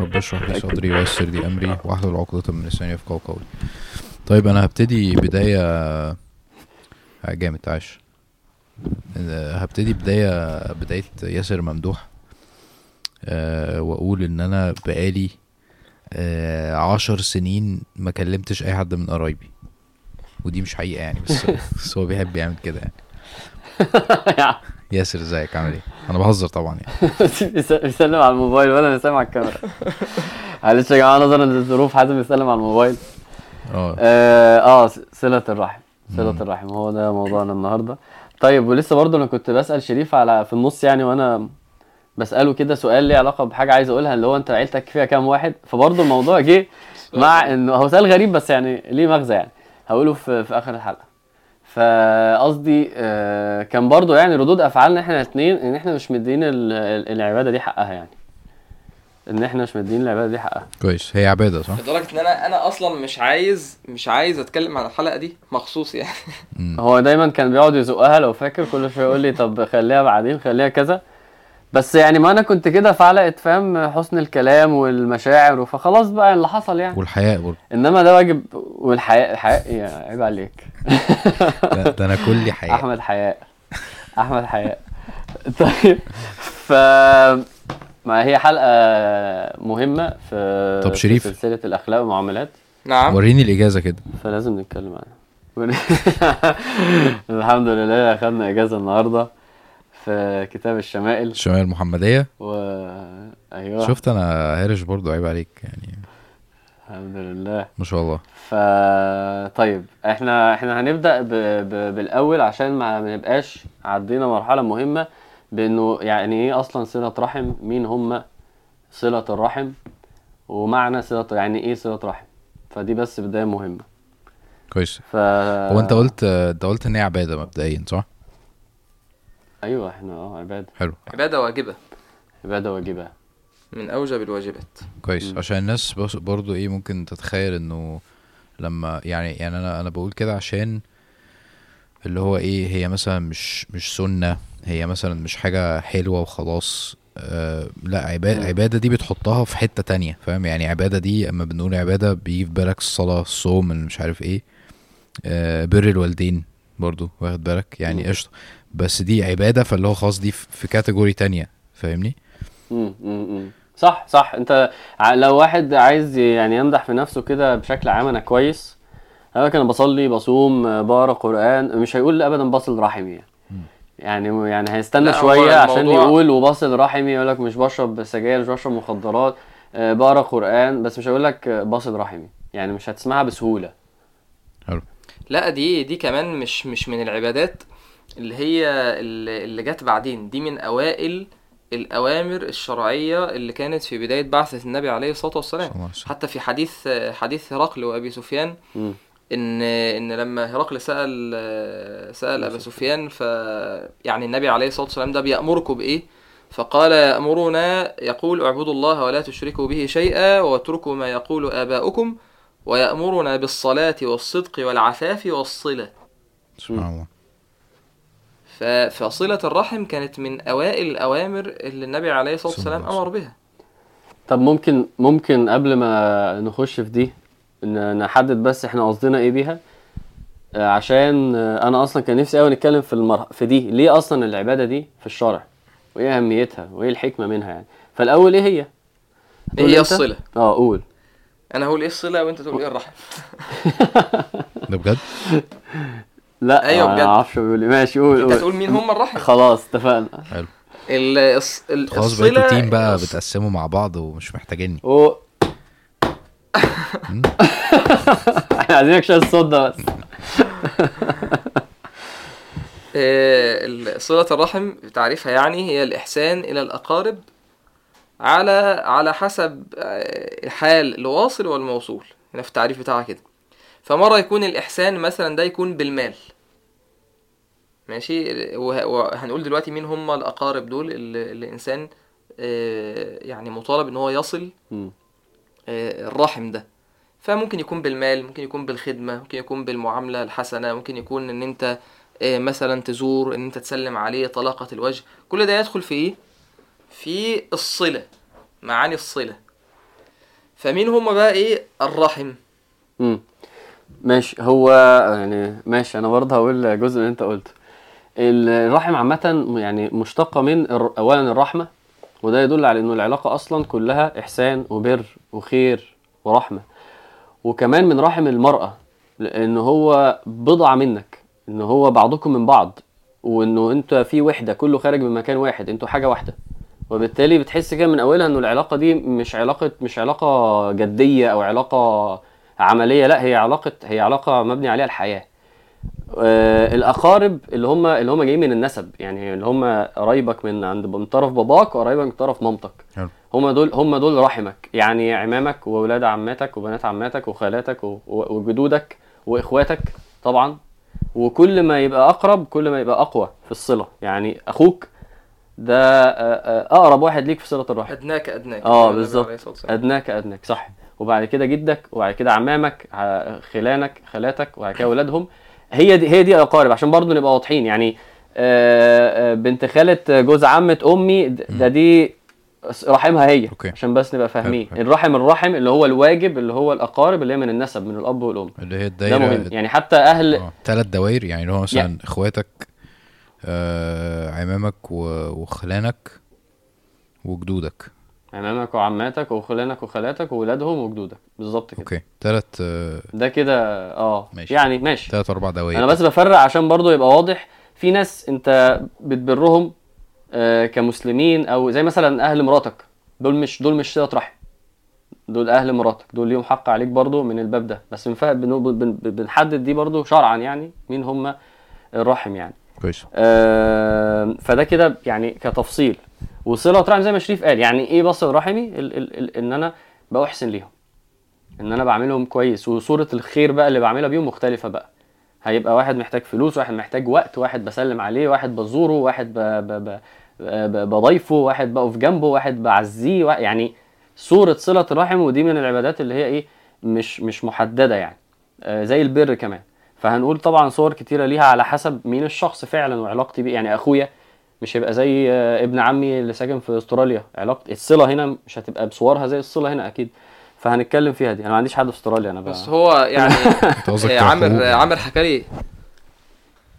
رب اشرح لي صدري ويسر لي أمري وأحلل عقدة من لساني يفقهوا قولي. طيب أنا هبتدي بداية آه، جامد عاش. آه، هبتدي بداية بداية ياسر ممدوح أه وأقول إن أنا بقالي أه عشر سنين ما كلمتش أي حد من قرايبي. ودي مش حقيقة يعني بس بس هو بيحب يعمل كده يعني. ياسر ازيك عامل إيه؟ أنا بهزر طبعا يعني. بيسلم على الموبايل ولا بيسلم على الكاميرا. معلش يا جماعة نظرا للظروف حازم بيسلم على الموبايل. آه. آه آه، صلة الرحم صلة. الرحم. هو ده موضوعنا النهارده. طيب ولسه برضه أنا كنت بسأل شريف على في النص يعني وأنا بسأله كده سؤال ليه علاقة بحاجة عايز أقولها اللي هو أنت عيلتك فيها كام واحد؟ فبرضه الموضوع جه مع إنه هو سؤال غريب بس يعني ليه مغزى يعني. هقوله في, في آخر الحلقة. فقصدي آه كان برضو يعني ردود أفعالنا إحنا الاثنين إن إحنا مش مدين ال- ال- العبادة دي حقها يعني. إن إحنا مش مدين العبادة دي حقها. كويس. هي عبادة صح؟ لدرجة إن أنا أنا أصلا مش عايز مش عايز أتكلم عن الحلقة دي مخصوص يعني. هو دايما كان بيقعد يزقها لو فاكر كل شوية يقول لي طب خليها بعدين خليها كذا. بس يعني ما أنا كنت كده في حلقه فاهم حسن الكلام والمشاعر فخلاص بقى اللي حصل يعني. والحياء برضه إنما ده واجب والحياء الحياء يا عيب عليك. ده, ده أنا كلي حياء. أحمد حياء. أحمد حياء. طيب ف ما هي حلقة مهمة في طب شريف. في سلسلة الأخلاق والمعاملات. نعم. وريني الإجازة كده. فلازم نتكلم عنها. الحمد لله أخدنا إجازة النهارده. في كتاب الشمائل. الشمال المحمدية. و أيوه. شفت أنا هارش برضه عيب عليك يعني. الحمد لله. ما شاء الله. ف طيب إحنا إحنا هنبدأ ب... ب... بالأول عشان ما نبقاش عدينا مرحلة مهمة بإنه يعني إيه أصلا صلة رحم مين هم؟ صلة الرحم. ومعنى صلة يعني إيه صلة رحم؟ فدي بس بداية مهمة. كويس. ف هو أنت قلت أنت قلت إن هي عبادة مبدئيا صح؟ أيوه إحنا آه عبادة. حلو. عبادة واجبة. عبادة واجبة. من أوجب الواجبات. كويس. مم. عشان الناس بس برضه إيه ممكن تتخيل إنه لما يعني يعني أنا أنا بقول كده عشان اللي هو إيه هي مثلا مش مش سنة هي مثلا مش حاجة حلوة وخلاص. آه لا عبادة مم. عبادة دي بتحطها في حتة تانية فاهم؟ يعني عبادة دي اما بنقول عبادة بيجي في بالك الصلاة الصوم مش عارف إيه. آه بر الوالدين برضو واخد بالك؟ يعني مم. بس دي عبادة فاللي هو خلاص دي في كاتيجوري تانية فاهمني. صح صح. انت لو واحد عايز يعني يمدح في نفسه كده بشكل عام أنا كويس. أنا أنا بصلي بصوم بقرأ قرآن مش هيقول ابدا بصل رحمي. يعني يعني يعني هيستنى شوية عشان يقول وبصل رحمي يقول لك مش بشرب سجاير مش بشرب مخدرات آه، بقرأ قرآن بس مش هيقول لك بصل رحمي. يعني مش هتسمعها بسهولة. حلو. لا دي دي كمان مش مش من العبادات. اللي هي اللي اللي جت بعدين. دي من أوائل الأوامر الشرعية اللي كانت في بداية بعثة النبي عليه الصلاة والسلام. حتى في حديث حديث هرقل وأبي سفيان. ان إن لما هرقل سأل سأل أبا سفيان ف يعني النبي عليه الصلاة والسلام ده بيأمركم بإيه؟ فقال يأمرنا يقول اعبدوا الله ولا تشركوا به شيئا واتركوا ما يقول آباؤكم ويأمرنا بالصلاة والصدق والعفاف والصلة. سبحان الله. ف- فصلة الرحم كانت من أوائل الأوامر اللي النبي عليه الله والسلام أمر بها. طب ممكن ممكن قبل ما نخش في دي نحدد بس إحنا قصدنا إيه بيها؟ آه، عشان آه، أنا أصلا كان نفسي قوي نتكلم في المر... في دي. ليه أصلا العبادة دي في الشرع؟ وإيه أهميتها؟ وإيه الحكمة منها يعني؟ فالأول إيه هي؟ إيه هي؟ الصلة. آه قول. أنا هقول إيه الصلة وأنت تقول إيه الرحم. ده بجد؟ لا أيوة آه، بجد. بيقول إيه ماشي قول أنت قول. هتقول مين هم؟ الرحم خلاص اتفقنا. حلو. ال- الص- ال- خلاص بقيتوا تيم بقى الص- بتقسموا مع بعض ومش محتاجيني. و إحنا عايزينك شايل الصوت ده بس. آه، صلة الرحم تعريفها يعني هي الإحسان إلى الأقارب على على حسب آه، حال الواصل والموصول. هنا في التعريف بتاعها كده. فمرة يكون الإحسان مثلا ده يكون بالمال. ماشي؟ وه- وهنقول دلوقتي مين هم الأقارب دول اللي الإنسان آه، يعني مطالب إن هو يصل. آه، الرحم ده. فممكن يكون بالمال ممكن يكون بالخدمة ممكن يكون بالمعاملة الحسنة ممكن يكون إن أنت آه، مثلا تزور إن أنت تسلم عليه طلاقة الوجه. كل ده يدخل في إيه؟ في الصلة معاني الصلة. فمين هم بقى إيه؟ الرحم. ماشي هو يعني ماشي أنا برضه هقول جزء اللي أنت قلته. الرحم عامة يعني مشتقة من اولا الرحمة وده يدل على إنه العلاقة أصلا كلها إحسان وبر وخير ورحمة. وكمان من رحم المرأة لأن هو بضعة منك إن هو بعضكم من بعض وانه أنت في وحدة كله خارج من مكان واحد أنتوا حاجة واحدة. وبالتالي بتحس كده من أولها إنه العلاقة دي مش علاقة مش علاقة جدية أو علاقة عملية لا هي علاقة هي علاقة مبني عليها الحياة. آه، الأقارب اللي هم اللي هم جايين من النسب يعني اللي هم قرايبك من عند من طرف باباك وقرايبك من طرف مامتك. هم دول هم دول رحمك يعني عمامك واولاد عماتك وبنات عماتك وخالاتك و- وجدودك وإخواتك طبعا. وكل ما يبقى أقرب كل ما يبقى أقوى في الصلة. يعني أخوك ده آه، آه، أقرب واحد ليك في صلة الرحم. أدناك أدناك. آه بالظبط. أدناك أدناك صح. وبعد كده جدك وبعد كده عمامك خلانك خالاتك وبعد كده اولادهم هي دي هي دي اقارب عشان برضو نبقى واضحين. يعني آه، آه، بنت خالة جوز عمة أمي ده دي رحمها هي okay. عشان بس نبقى فاهمين. الرحم الرحم اللي هو الواجب اللي هو الأقارب اللي هي من النسب من الأب والأم. اللي هي ده الدايرة مهم. يعني حتى أهل آه ثلاث دوائر. يعني اللي هو مثلا إخواتك آه عمامك وخلانك وجدودك. عمامك وعماتك وخلانك وخالاتك وولادهم وجدودك. بالظبط كده. okay. ثلاث آه ده كده آه. ماشي. يعني ماشي. ثلاث أربع دوائر. أنا بس بفرق عشان برضو يبقى واضح. في ناس أنت بتبرهم آه، كمسلمين أو زي مثلا أهل مراتك. دول مش دول مش صله رحم. دول أهل مراتك. دول ليهم حق عليك برضو من الباب ده. بس بنف- بن- بن- بنحدد دي برضو شرعا يعني مين هم الرحم يعني. كويس. آه، فده كده يعني كتفصيل. وصلة رحم زي ما شريف قال. يعني إيه بصل رحمي ال ال ال إن أنا بحسن ليهم. إن أنا بعملهم كويس. وصورة الخير بقى اللي بعملها بيهم مختلفة بقى. هيبقى واحد محتاج فلوس واحد محتاج وقت واحد بسلم عليه واحد بزوره واحد ب... ب... ب... بضيفه واحد بقف جنبه واحد بعزيه وا- يعني صورة صلة الرحم ودي من العبادات اللي هي إيه؟ مش مش محددة يعني. آه زي البر كمان. فهنقول طبعا صور كتيرة ليها على حسب مين الشخص فعلا وعلاقتي بيه. يعني أخويا مش هيبقى زي آه، ابن عمي اللي ساكن في استراليا. علاقة الصلة هنا مش هتبقى بصورها زي الصلة هنا أكيد. فهنتكلم فيها دي. أنا ما عنديش حد في استراليا أنا بقى بس هو يعني آه، عامر؟ عامر حكى لي.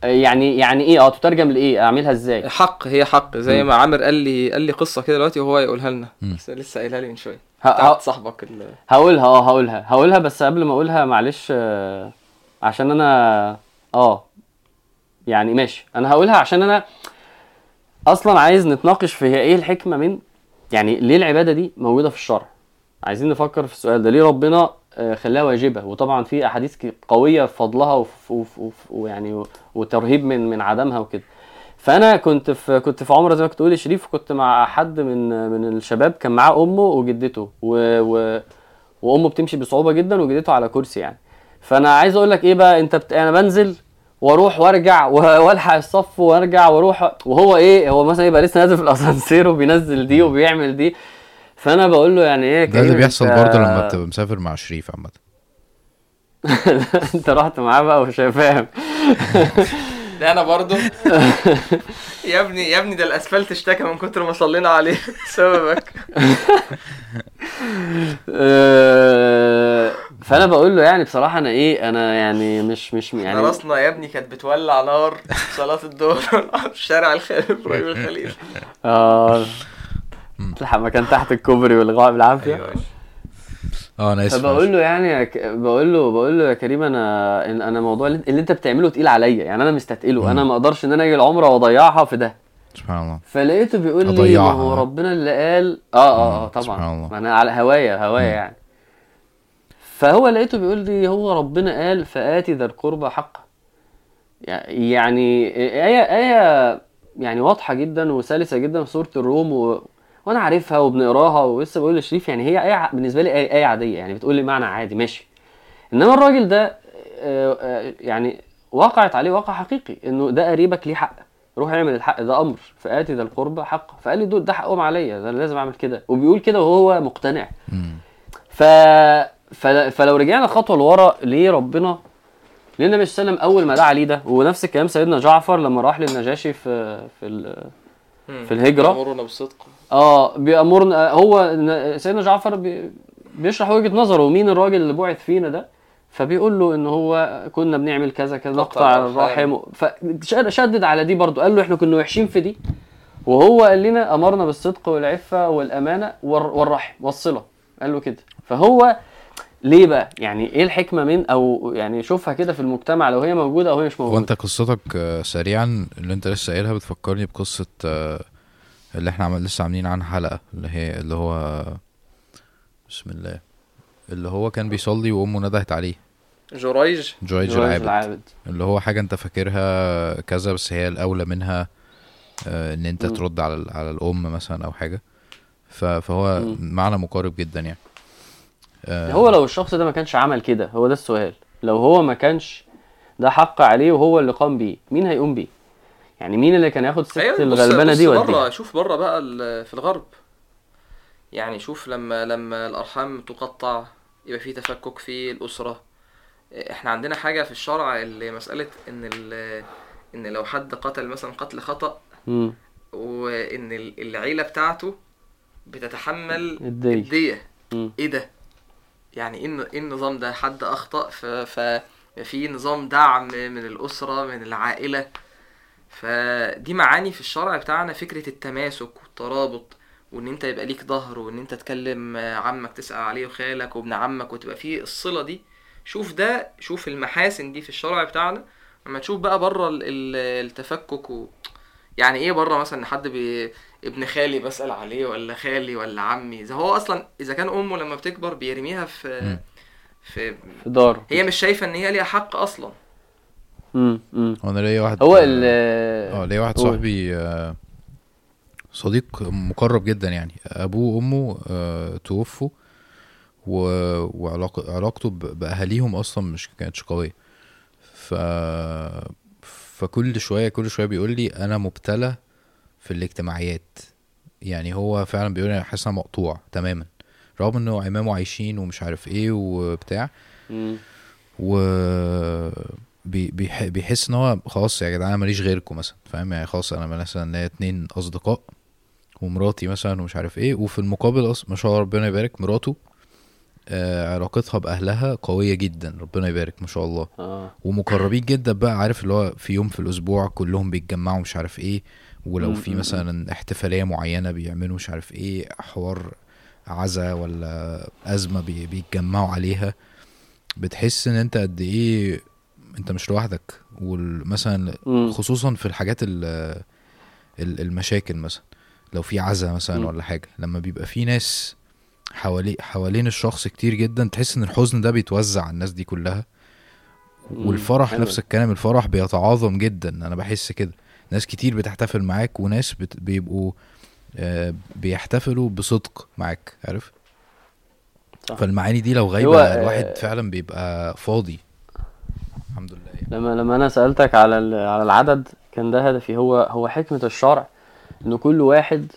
يعني يعني إيه؟ آه تترجم لإيه؟ أعملها إزاي؟ حق هي حق. زي ما عامر قال لي قال لي قصة كده دلوقتي وهو يقولها لنا. بس لسه قايلها لي من شوية. بتاعت صاحبك ال- هقولها آه هقولها. هقولها بس قبل ما أقولها معلش آه، عشان أنا آه يعني ماشي. أنا هقولها عشان أنا أصلا عايز نتناقش في هي إيه الحكمة من يعني ليه العبادة دي موجودة في الشرع؟ عايزين نفكر في السؤال ده. ليه ربنا آه، خلاها واجبة؟ وطبعا في أحاديث قوية في فضلها ويعني وترهيب من من عدمها وكده. فأنا كنت في كنت في عمره زي ما كنت بتقول يا شريف كنت مع حد من من الشباب كان معاه أمه وجدته. و... و... وأمه بتمشي بصعوبة جدا وجدته على كرسي يعني. فأنا عايز أقول لك إيه بقى أنت بت... أنا بنزل وأروح وارجع والحق الصف وارجع وأروح وهو إيه هو مثلا يبقى لسه نازل في الأسانسير وبينزل دي وبيعمل دي. فأنا بقول له يعني إيه ده اللي بيحصل انت- برضه لما بتبقى مسافر مع شريف عامة. أنت رحت معاه بقى ومش فاهم. ده أنا برضو يا ابني يا ابني ده الأسفلت اشتكى من كتر ما صلينا عليه بسببك. آه، فانا بقول له يعني بصراحة أنا إيه أنا يعني مش مش يعني راسنا يا ابني كانت بتولع نار صلاة الظهر في شارع الخليل إبراهيم الخليل. آه. تلحق مكان تحت الكوبري والغاء بالعافية. أيوه آه أنا آسف فبقول له يعني. بقول له بقول له يا كريم أنا إن أنا موضوع اللي, أنت بتعمله تقيل عليا يعني أنا مستثقله أنا ما أقدرش إن أنا أجي العمرة وأضيعها في ده. سبحان الله. فلقيته بيقول لي ما. هو ربنا اللي قال آه آه آه مم، سبحان طبعا الله. ما أنا على هوايا هوايا. يعني. فهو لقيته بيقول لي هو ربنا قال فآتي ذا القربى حقه. يعني آية آية يعني واضحة جدا وسلسة جدا في سورة الروم و... وأنا عارفها وبنقراها ولسه بقول لشريف يعني هي آية بالنسبة لي آية, آية عادية يعني بتقول لي معنى عادي ماشي. إنما الراجل ده آه، آه، يعني وقعت عليه واقع حقيقي إنه ده قريبك ليه حق. روح اعمل الحق ده أمر. فآتي ذا القربى حقه. فقال لي دول ده حقهم عليا ده لازم أعمل كده. وبيقول كده وهو مقتنع. ف... فلو رجعنا خطوة لورا ليه ربنا ليه النبي صلى الله عليه وسلم أول ما دعا ليه ده؟ ونفس الكلام سيدنا جعفر لما راح للنجاشي في في. في الهجرة. امرنا بالصدق. آه بيأمرنا هو سيدنا جعفر بي... بيشرح وجهة نظره ومين الراجل اللي بعث فينا ده؟ فبيقول له إن هو كنا بنعمل كذا كذا نقطع الرحم. فشدد على دي برضو قال له إحنا كنا وحشين في دي. وهو قال لنا أمرنا بالصدق والعفة والأمانة والر- والرحم والصلة. قال له كده. فهو ليه بقى؟ يعني إيه الحكمة من؟ أو يعني شوفها كده في المجتمع لو هي موجودة أو هي مش هو موجوده أنت قصتك آه، سريعا اللي أنت لسه قايلها بتفكرني بقصة آه، اللي إحنا عمل لسه عاملين عنها حلقة اللي هي اللي هو بسم الله اللي هو كان بيصلي وأمه ندهت عليه. جريج؟ جواز العابد. العابد. اللي هو حاجة أنت فاكرها كذا بس هي الأولى منها آه، إن أنت مم. ترد على ال- على الأم مثلا أو حاجة. ف- فهو مم. معنى مقارب جدا يعني. آه، هو لو الشخص ده ما كانش عمل كده هو ده السؤال. لو هو ما كانش ده حق عليه وهو اللي قام بيه مين هيقوم بيه؟ يعني مين اللي كان ياخد الست أيوة، الغلبانة دي بره شوف بره بقى ال- في الغرب. يعني شوف لما لما الأرحام تقطع يبقى في تفكك في الأسرة. إحنا عندنا حاجة في الشرع اللي مسألة إن ال- إن لو حد قتل مثلا قتل خطأ مم. وإن ال- العيلة بتاعته بتتحمل الدية. الدية. مم. إيه ده؟ يعني إيه إيه النظام ده؟ حد أخطأ؟ ففي نظام دعم من الأسرة من العائلة. فدي معاني في الشرع بتاعنا فكرة التماسك والترابط وإن أنت يبقى ليك ظهر وإن أنت تكلم عمك تسأل عليه وخالك وابن عمك وتبقى فيه الصلة دي. شوف ده شوف المحاسن دي في الشرع بتاعنا. لما تشوف بقى بره ال- ال- التفكك و... يعني إيه بره مثلا حد بي... ابن خالي بسأل عليه ولا خالي ولا عمي إذا هو أصلا إذا كان أمه لما بتكبر بيرميها في. في في دار هي مش شايفة إن هي ليها حق أصلا مم. مم. هو أنا ليا واحد هو ال آه ليا واحد. صاحبي آه، صديق مقرب جدا يعني أبوه وأمه آه، توفوا و... وعلاقة علاقته ب- بأهاليهم أصلا مش كانتش قوية ف فكل شوية كل شوية بيقول لي أنا مبتلى في الاجتماعيات. يعني هو فعلا بيقول أنا حاسس مقطوع تماما رغم إنه عمامه عايشين ومش عارف إيه وبتاع. مم. و بي- بيح- بيحس إن هو خلاص يا جدعان أنا ماليش غيركم مثلا فاهم؟ يعني خلاص أنا مثلا ليا اتنين أصدقاء ومراتي مثلا ومش عارف إيه وفي المقابل أص... ما شاء الله ربنا يبارك مراته آه علاقتها بأهلها قوية جدا ربنا يبارك ما شاء الله. آه. ومقربين جدا بقى عارف اللي هو في يوم في الأسبوع كلهم بيتجمعوا مش عارف إيه. ولو في مثلا احتفالية معينة بيعملوا مش عارف إيه حوار عزا ولا أزمة بي بيتجمعوا عليها بتحس إن أنت قد إيه أنت مش لوحدك ومثلا. خصوصا في الحاجات ال- ال- المشاكل مثلا لو في عزا مثلا. ولا حاجة لما بيبقى في ناس حوالي حوالين الشخص كتير جدا تحس إن الحزن ده بيتوزع على الناس دي كلها. والفرح. نفس الكلام الفرح بيتعاظم جدا أنا بحس كده ناس كتير بتحتفل معاك وناس بت... بيبقوا آه بيحتفلوا بصدق معاك عارف؟ صح. فالمعاني دي لو غايبة آه، الواحد فعلا بيبقى فاضي. الحمد لله يعني. لما لما أنا سألتك على ال- على العدد كان ده هدفي. هو هو حكمة الشرع إن كل واحد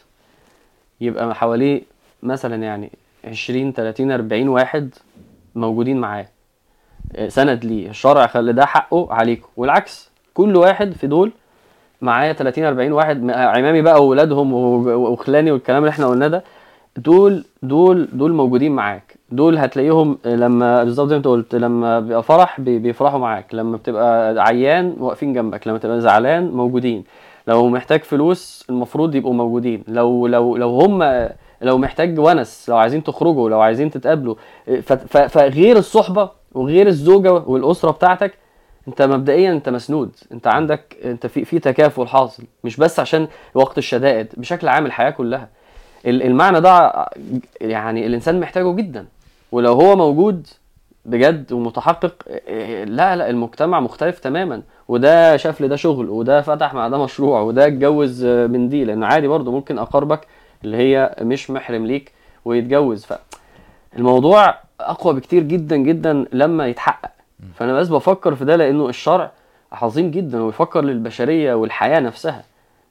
يبقى حواليه مثلا يعني 20 30 40 واحد موجودين معاه آه، سند ليه. الشرع خلي ده حقه عليكم. والعكس كل واحد في دول معايا 30 40 واحد عمامي بقى واولادهم وخلاني والكلام اللي إحنا قلناه ده دول دول دول موجودين معاك. دول هتلاقيهم لما بالظبط زي ما انت قلت لما بيبقى فرح بي- بيفرحوا معاك. لما بتبقى عيان واقفين جنبك لما تبقى زعلان موجودين. لو محتاج فلوس المفروض يبقوا موجودين. لو لو لو هم لو محتاج ونس لو عايزين تخرجوا لو عايزين تتقابلوا فغير الصحبة وغير الزوجة والأسرة بتاعتك انت مبدئيا انت مسنود. انت عندك انت في في تكافل حاصل. مش بس عشان وقت الشدائد بشكل عام الحياة كلها. ال- المعنى ده يعني الإنسان محتاجه جدا. ولو هو موجود بجد ومتحقق لا لا المجتمع مختلف تماما. وده شاف لده شغل وده فتح مع ده مشروع وده اتجوز من دي. لأن عادي برضه ممكن أقاربك اللي هي مش محرم ليك ويتجوز. فالموضوع أقوى بكتير جدا جدا لما يتحقق. فأنا بس بفكر في ده لأنه الشرع عظيم جدا ويفكر للبشرية والحياة نفسها.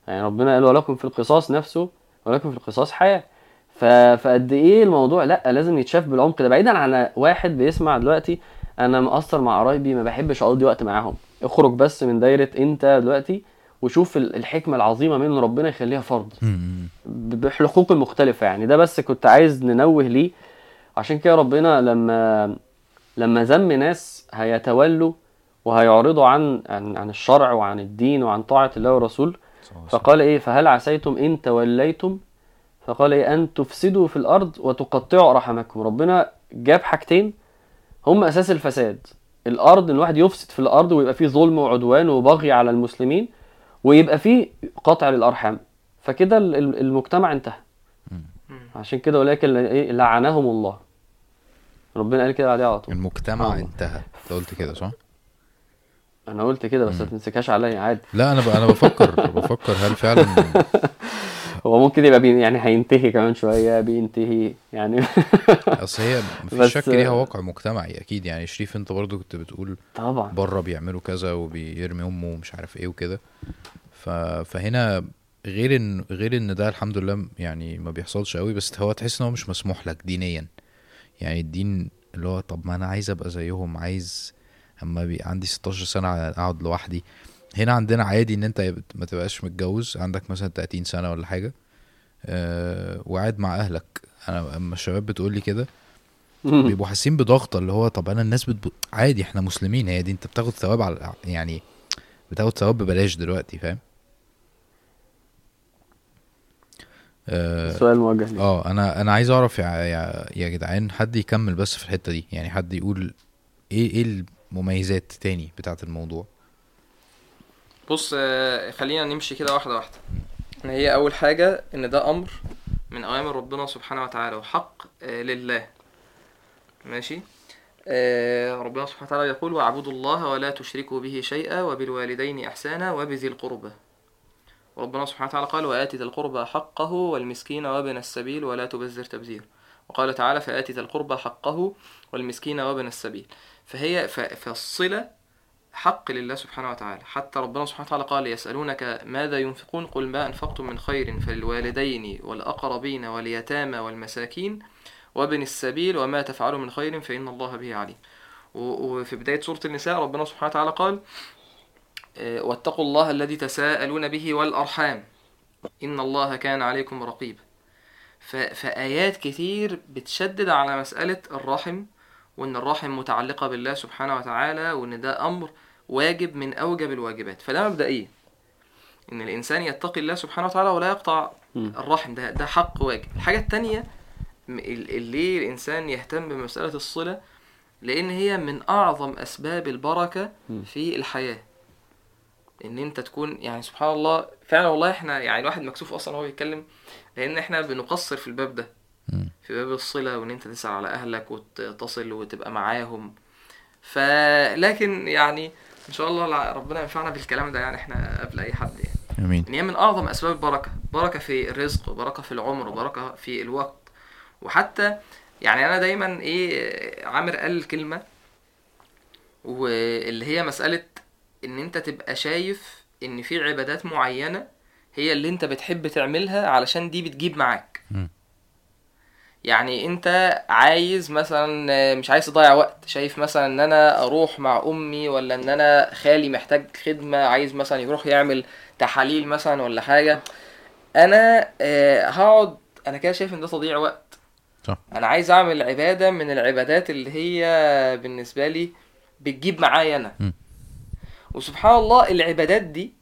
يعني ربنا قال ولكم في القصاص نفسه ولكم في القصاص حياة. ف... فقد إيه الموضوع؟ لأ لازم يتشاف بالعمق ده. بعيدا عن واحد بيسمع دلوقتي أنا مقصر مع قرايبي ما بحبش أقضي وقت معاهم. اخرج بس من دايرة أنت دلوقتي وشوف ال- الحكمة العظيمة من ربنا يخليها فرض. م- م. ب- بالحقوق المختلفه يعني. ده بس كنت عايز ننوه ليه. عشان كده ربنا لما لما ذم ناس هيتولوا وهيعرضوا عن عن عن الشرع وعن الدين وعن طاعة الله والرسول فقال إيه فهل عسيتم إن توليتم؟ فقال إيه أن تفسدوا في الأرض وتقطعوا أرحامكم. ربنا جاب حاجتين هم أساس الفساد. الأرض إن الواحد يفسد في الأرض ويبقى فيه ظلم وعدوان وبغي على المسلمين ويبقى فيه قطع للأرحام. فكده ال- ال- المجتمع انتهى. عشان كده ولكن إيه لعنهم الله. ربنا قال كده بعديها على طول. المجتمع آه. انتهى. انت قلت كده صح؟ أنا قلت كده بس ما تمسكهاش عليا عادي. لا أنا ب... أنا بفكر بفكر هل فعلا هو ممكن يبقى بي يعني هينتهي كمان شوية بينتهي يعني. أصل هي مفيش شك ليها واقع مجتمعي أكيد يعني. شريف أنت برضو كنت بتقول طبعا. بره بيعملوا كذا وبيرمي أمه ومش عارف إيه وكده. ف... فهنا غير إن غير إن ده الحمد لله يعني ما بيحصلش قوي بس هو تحس إن هو مش مسموح لك دينيا. يعني الدين اللي هو طب ما أنا عايز أبقى زيهم عايز أما بي عندي 16 سنة أقعد لوحدي. هنا عندنا عادي إن أنت ما تبقاش متجوز عندك مثلا 30 سنة ولا حاجة أه وقاعد مع أهلك. أنا أما الشباب بتقول لي كده بيبقوا حاسين بضغط اللي هو طب أنا الناس بتب... عادي إحنا مسلمين هي دي أنت بتاخد ثواب على يعني بتاخد ثواب ببلاش دلوقتي فاهم آه السؤال موجه لي آه أنا أنا عايز أعرف يا يا, يا جدعان حد يكمل بس في الحتة دي يعني حد يقول إيه إيه المميزات تاني بتاعة الموضوع؟ بص آه، خلينا نمشي كده واحدة واحدة. ان هي أول حاجة إن ده أمر من أوامر ربنا سبحانه وتعالى وحق آه، لله. ماشي؟ آه، ربنا سبحانه وتعالى يقول واعبدوا الله ولا تشركوا به شيئا وبالوالدين إحسانا وبذي القربى. وربنا سبحانه وتعالى قال وآت ذا القربى حقه والمسكين وابن السبيل ولا تبذر تبذير وقال تعالى فآت ذا القربى حقه والمسكين وابن السبيل. فهي فالصلة حق لله سبحانه وتعالى. حتى ربنا سبحانه وتعالى قال يسألونك ماذا ينفقون؟ قل ما أنفقتم من خير فللوالدين والأقربين واليتامى والمساكين وابن السبيل وما تفعلوا من خير فإن الله به عليم. وفي بداية سورة النساء ربنا سبحانه وتعالى قال واتقوا الله الذي تساءلون به والأرحام. إن الله كان عليكم رقيبا فآيات كتير بتشدد على مسألة الرحم وإن الرحم متعلقة بالله سبحانه وتعالى وإن ده أمر واجب من أوجب الواجبات. فده مبدئيا إن الإنسان يتقي الله سبحانه وتعالى ولا يقطع. الرحم. ده ده حق واجب. الحاجة التانية اللي الإنسان يهتم بمسألة الصلة؟ لأن هي من أعظم أسباب البركة. في الحياة. إن أنت تكون يعني سبحان الله فعلا والله إحنا يعني الواحد مكسوف أصلا وهو بيتكلم لأن إحنا بنقصر في الباب ده. في باب الصلة وإن أنت تسأل على أهلك وتتصل وتبقى معاهم. فلكن يعني إن شاء الله ربنا ينفعنا بالكلام ده يعني إحنا قبل أي حد يعني. آمين. إن هي من أعظم أسباب البركه بركة في الرزق وبركه في العمر وبركه في الوقت. وحتى يعني أنا دايما إيه عامر قال كلمة واللي هي مسألة إن أنت تبقى شايف إن في عبادات معينة هي اللي أنت بتحب تعملها علشان دي بتجيب معاك مم. يعني أنت عايز مثلا مش عايز تضيع وقت شايف مثلا إن أنا أروح مع أمي ولا إن أنا خالي محتاج خدمة عايز مثلا يروح يعمل تحاليل مثلا ولا حاجة أنا آه، هقعد أنا كده شايف إن ده تضييع وقت صح. أنا عايز أعمل عبادة من العبادات اللي هي بالنسبة لي بتجيب معايا أنا مم. وسبحان الله العبادات دي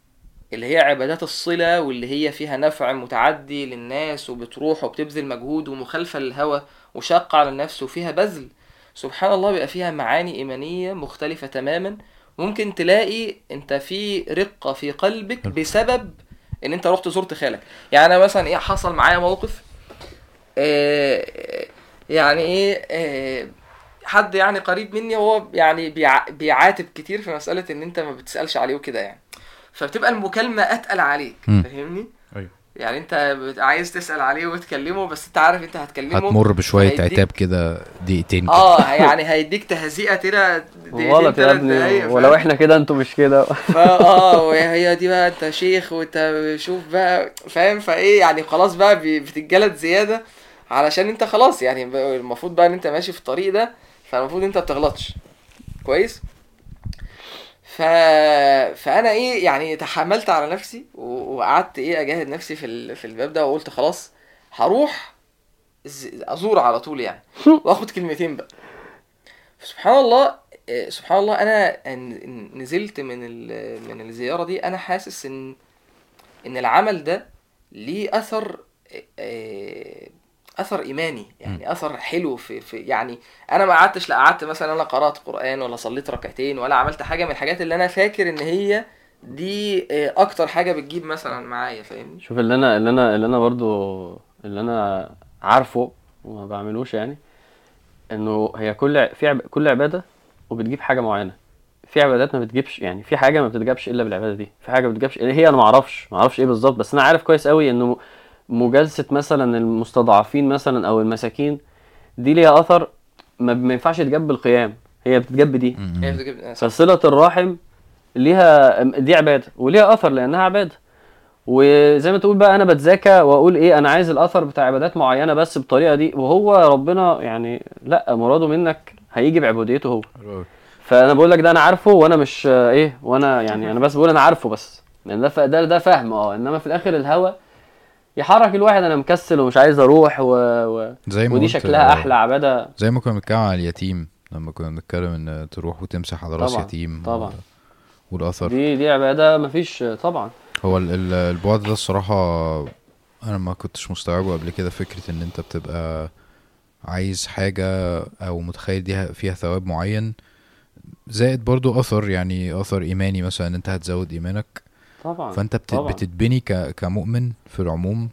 اللي هي عبادات الصلة واللي هي فيها نفع متعدي للناس وبتروح وبتبذل مجهود ومخالفة للهوى وشاقة على النفس وفيها بذل سبحان الله بيبقى فيها معاني إيمانية مختلفة تماما. ممكن تلاقي أنت في رقة في قلبك بسبب إن أنت رحت زرت خالك. يعني أنا مثلا إيه حصل معايا موقف آه، يعني إيه آه، حد يعني قريب مني وهو يعني بيع- بيعاتب كتير في مسألة إن أنت ما بتسألش عليه وكده يعني. فبتبقى المكالمة أتقل عليك. فاهمني؟ أيوه. يعني أنت عايز تسأل عليه وتكلمه بس أنت عارف أنت هتكلمه هتمر بشوية هيديك- عتاب كده دقيقتين آه يعني هيديك تهزيئة كده دقيقتين، غلط يا تلات ابني. دقايق، ولو؟ إحنا كده أنتوا مش كده. آه وهي دي بقى أنت شيخ وأنت شوف بقى فاهم؟ فإيه يعني خلاص بقى بتتجلد زيادة علشان أنت خلاص يعني المفروض بقى إن أنت ماشي في الطريق ده فالمفروض انت بتغلطش. كويس؟ ف... فأنا إيه يعني تحملت على نفسي و... وقعدت إيه أجاهد نفسي في ال... في الباب ده وقلت خلاص هروح ز- ازور على طول يعني. وآخد كلمتين بقى. سبحان الله آه، سبحان الله أنا نزلت من ال- من الزيارة دي أنا حاسس ان إن العمل ده ليه أثر آه، أثر إيماني يعني أثر حلو في, في يعني أنا ما قعدتش لا قعدت مثلا أنا قرأت قرآن ولا صليت ركعتين ولا عملت حاجة من الحاجات اللي أنا فاكر إن هي دي آه، أكتر حاجة بتجيب مثلا معايا فاهمني؟ شوف اللي أنا اللي أنا اللي أنا برضو اللي أنا عارفه وما بعملوش يعني إنه هي كل في عب... كل عبادة وبتجيب حاجة معينة. في عبادات ما بتجيبش يعني في حاجة ما بتتجابش إلا بالعبادة دي. في حاجة ما بتجيبش هي أنا ما أعرفش ما أعرفش إيه بالظبط بس أنا عارف كويس قوي إنه مجالسة مثلا المستضعفين مثلا أو المساكين دي ليها أثر ما, ما ينفعش تجاب بالقيام. هي بتجاب دي آه، صح. فصلة الرحم ليها دي عبادة وليها أثر لأنها عبادة. وزي ما تقول بقى أنا بتذاكى وأقول إيه أنا عايز الأثر بتاع عبادات معينة بس بالطريقة دي وهو ربنا يعني لأ مراده منك هيجي بعبوديته هو. فأنا بقول لك ده أنا عارفه وأنا مش آه، إيه وأنا يعني أنا بس بقول أنا عارفه بس. لأن ده ف- ده ده فهم أه. إنما في الآخر الهوى يحرك الواحد أنا مكسل ومش عايز أروح و... و... زي ما ودي شكلها آه، أحلى عبادة. زي ما كنا بنتكلم على اليتيم لما كنا بنتكلم إن تروح وتمسح على رأس طبعاً، يتيم طبعاً. و- والأثر. دي دي عبادة مفيش طبعا. هو ال- ال- البعد ده الصراحة أنا ما كنتش مستوعبه قبل كده فكرة إن أنت بتبقى عايز حاجة أو متخيل دي فيها ثواب معين زائد برضو أثر يعني أثر إيماني مثلا أنت هتزود إيمانك. طبعا فأنت بت طبعاً. بتتبني ك كمؤمن في العموم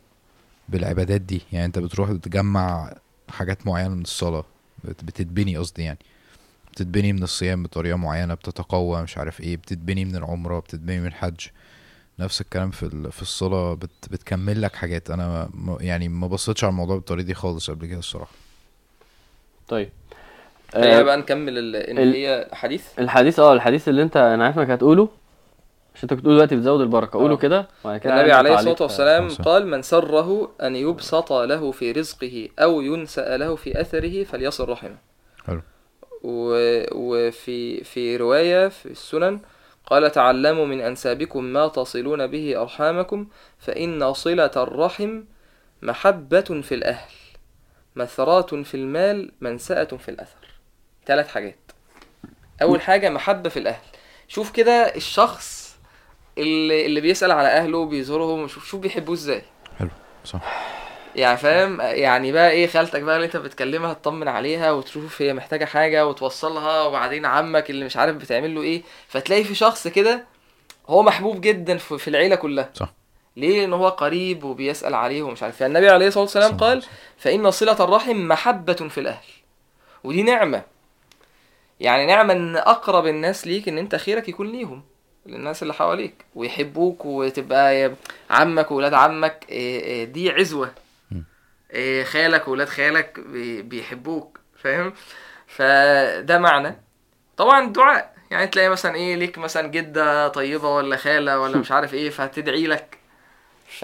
بالعبادات دي. يعني أنت بتروح تجمع حاجات معينة من الصلاة. بت- بتتبني قصدي يعني. بتتبني من الصيام بطريقة معينة بتتقوى مش عارف إيه. بتتبني من العمرة بتتبني من الحج. نفس الكلام في ال- في الصلاة. بت بتكمل لك حاجات. أنا ما يعني ما بصيتش على الموضوع بالطريقة دي خالص قبل كده الصراحة. طيب. خلينا آه، بقى نكمل ال- إن هي حديث. الحديث آه الحديث اللي أنت أنا عارف إنك هتقوله. عشان انت كنت بتقول دلوقتي بتزود البركة قوله آه. كده وبعد كده النبي عليه. الصلاة والسلام. قال من سره أن يبسط له في رزقه أو ينسأ له في أثره فليصل رحمه حلو. وفي في رواية في السنن قال تعلموا من أنسابكم ما تصلون به أرحامكم فإن صلة الرحم محبة في الأهل مثرات في المال منسأة في الأثر ثلاث حاجات أول حاجة محبة في الأهل شوف كده الشخص اللي, اللي بيسأل على أهله بيزورهم شوف شوف بيحبوه إزاي. صح. يعني فاهم؟ يعني بقى إيه خالتك بقى اللي أنت بتكلمها تطمن عليها وتشوف هي محتاجة حاجة وتوصلها وبعدين عمك اللي مش عارف بتعمل له إيه. فتلاقي في شخص كده هو محبوب جدا في في العيلة كلها. صح. ليه؟ لأن هو قريب وبيسأل عليه ومش عارف فالنبي عليه الصلاة والسلام صح. قال فإن صلة الرحم محبة في الأهل. ودي نعمة. يعني نعمة إن أقرب الناس ليك إن أنت خيرك يكون ليهم. للناس اللي حواليك ويحبوك وتبقى عمك وولاد عمك إيه إيه دي عزوة. إيه خالك وولاد خالك بي- بيحبوك فاهم؟ فده معنى. طبعا الدعاء يعني تلاقي مثلا إيه ليك مثلا جدة طيبة ولا خالة ولا مش عارف إيه فهتدعي لك. ف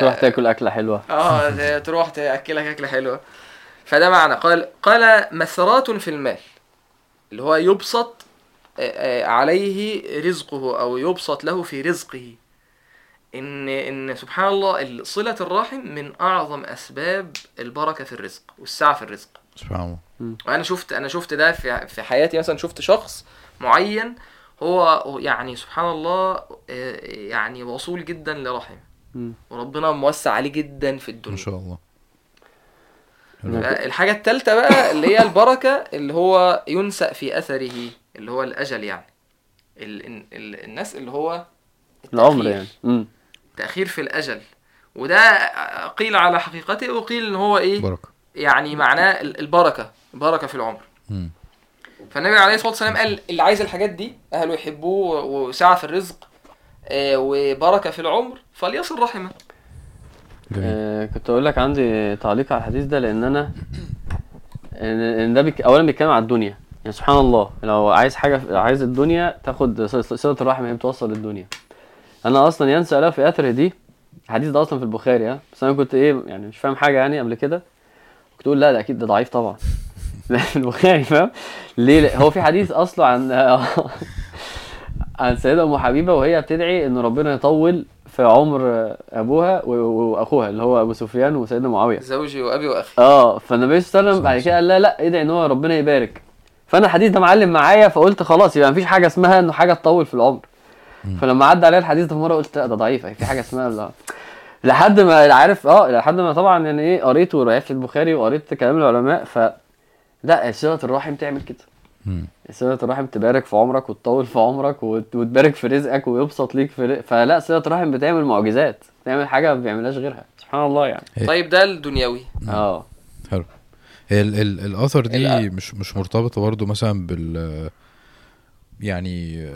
تروح تاكل أكلة حلوة. آه تروح تأكلك أكلة حلوة. فده معنى. قال قال مثرات في المال اللي هو يبسط عليه رزقه أو يبسط له في رزقه. إن إن سبحان الله صلة الرحم من أعظم أسباب البركة في الرزق والسعة في الرزق. سبحان الله. وأنا شفت أنا شفت ده في في حياتي. مثلا شفت شخص معين هو يعني سبحان الله آه، يعني وصول جدا لرحم. وربنا موسع عليه جدا في ما الدنيا شاء الله. الحاجة التالتة بقى اللي هي البركة اللي هو ينسأ في أثره. اللي هو الأجل يعني. ال ال ال الناس اللي هو العمر. يعني. مم. تأخير في الأجل. وده قيل على حقيقته وقيل إن هو إيه؟ بركة. يعني معناه ال- البركة البركة في العمر. مم. فالنبي عليه الصلاة والسلام قال اللي عايز الحاجات دي أهله يحبوه وسعة في الرزق آه، وبركة في العمر فليصل رحمه. آه كنت أقول لك عندي تعليق على الحديث ده لأن أنا ان ده بيك... اولا بيتكلم على الدنيا. يعني سبحان الله لو عايز حاجة عايز الدنيا تاخد صلة الرحم هي بتوصل للدنيا. أنا أصلا ينسى لا في اثره دي الحديث ده أصلا في البخاري ها. بس أنا كنت إيه يعني مش فاهم حاجة يعني قبل كده. كنت أقول لا ده أكيد ده ضعيف طبعا. البخاري فاهم؟ ليه؟ لا هو في حديث اصله عن عن سيدة أم حبيبة وهي بتدعي إن ربنا يطول في عمر أبوها وأخوها اللي هو أبو سفيان وسيدنا معاوية. زوجي وأبي وأخي. آه فالنبي صلى الله عليه وسلم بعد كده قال لا لا ادعي إن هو ربنا يبارك. فأنا الحديث ده معلم معايا فقلت خلاص يبقى مفيش حاجة اسمها إنه حاجة تطول في العمر. فلما عدى عليا الحديث ده مرة قلت لا ده ضعيف في حاجة اسمها لا. لحد ما عارف آه لحد ما طبعا يعني إيه قريت وروايات في البخاري وقريت كلام العلماء ف لا صله الرحم تعمل كده. صلة الرحم تبارك في عمرك وتطول في عمرك وت- وتبارك في رزقك ويبسط ليك في رزق فلا صلة الرحم بتعمل معجزات بتعمل حاجة ما بيعملهاش غيرها سبحان الله يعني إيه. طيب ده الدنيوي آه حلو هي ال ال الاثر دي الأ- مش مش مرتبطة برضو مثلا بال يعني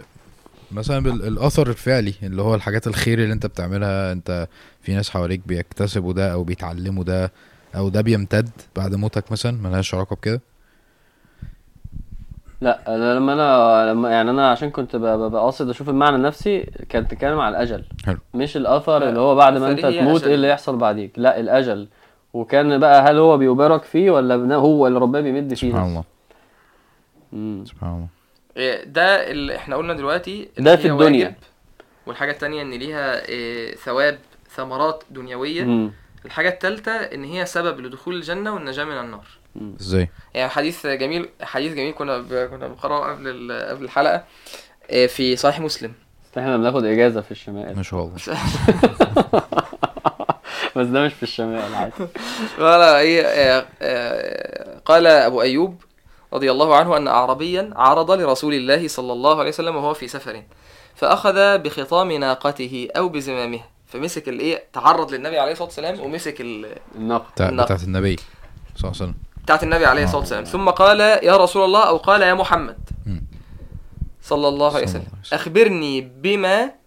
مثلا بالاثر الفعلي اللي هو الحاجات الخير اللي انت بتعملها انت في ناس حواليك بيكتسبوا ده أو بيتعلموا ده أو ده بيمتد بعد موتك مثلا ملهاش علاقة بكده لا أنا لما أنا لما يعني أنا عشان كنت ب- ب- بقصد أشوف المعنى النفسي كانت بتتكلم على الأجل حلو. مش الاثر لا، اللي هو بعد ما أنت تموت. إيه اللي يحصل بعديك لا الأجل وكان بقى هل هو بيبارك فيه ولا هو اللي ربنا بيمد فيه سبحان؟ الله. سبحان الله إيه، ده اللي إحنا قلنا دلوقتي ده في الدنيا. واجب. والحاجة التانية إن ليها إيه، ثواب ثمرات دنيوية مم. الحاجة التالتة إن هي سبب لدخول الجنة والنجاة من النار إزاي يعني حديث جميل حديث جميل كنا ب... كنا بنقرأه قبل ال... قبل الحلقة إيه، في صحيح مسلم إحنا بناخد إجازة في الشمال ما شاء الله بس ده مش في الشمال عادي. قال إيه آه، آه، قال أبو أيوب رضي الله عنه أن أعربيا عرض لرسول الله صلى الله عليه وسلم وهو في سفر. فأخذ بخطام ناقته أو بزمامها فمسك الإيه تعرض للنبي عليه الصلاة والسلام ومسك ال... النقد. بتاع النقد. بتاعت النبي صلى الله عليه وسلم. بتاعت النبي عليه الصلاة والسلام. ثم قال يا رسول الله أو قال يا محمد. صلى الله عليه وسلم الله عليه وسلم. أخبرني بما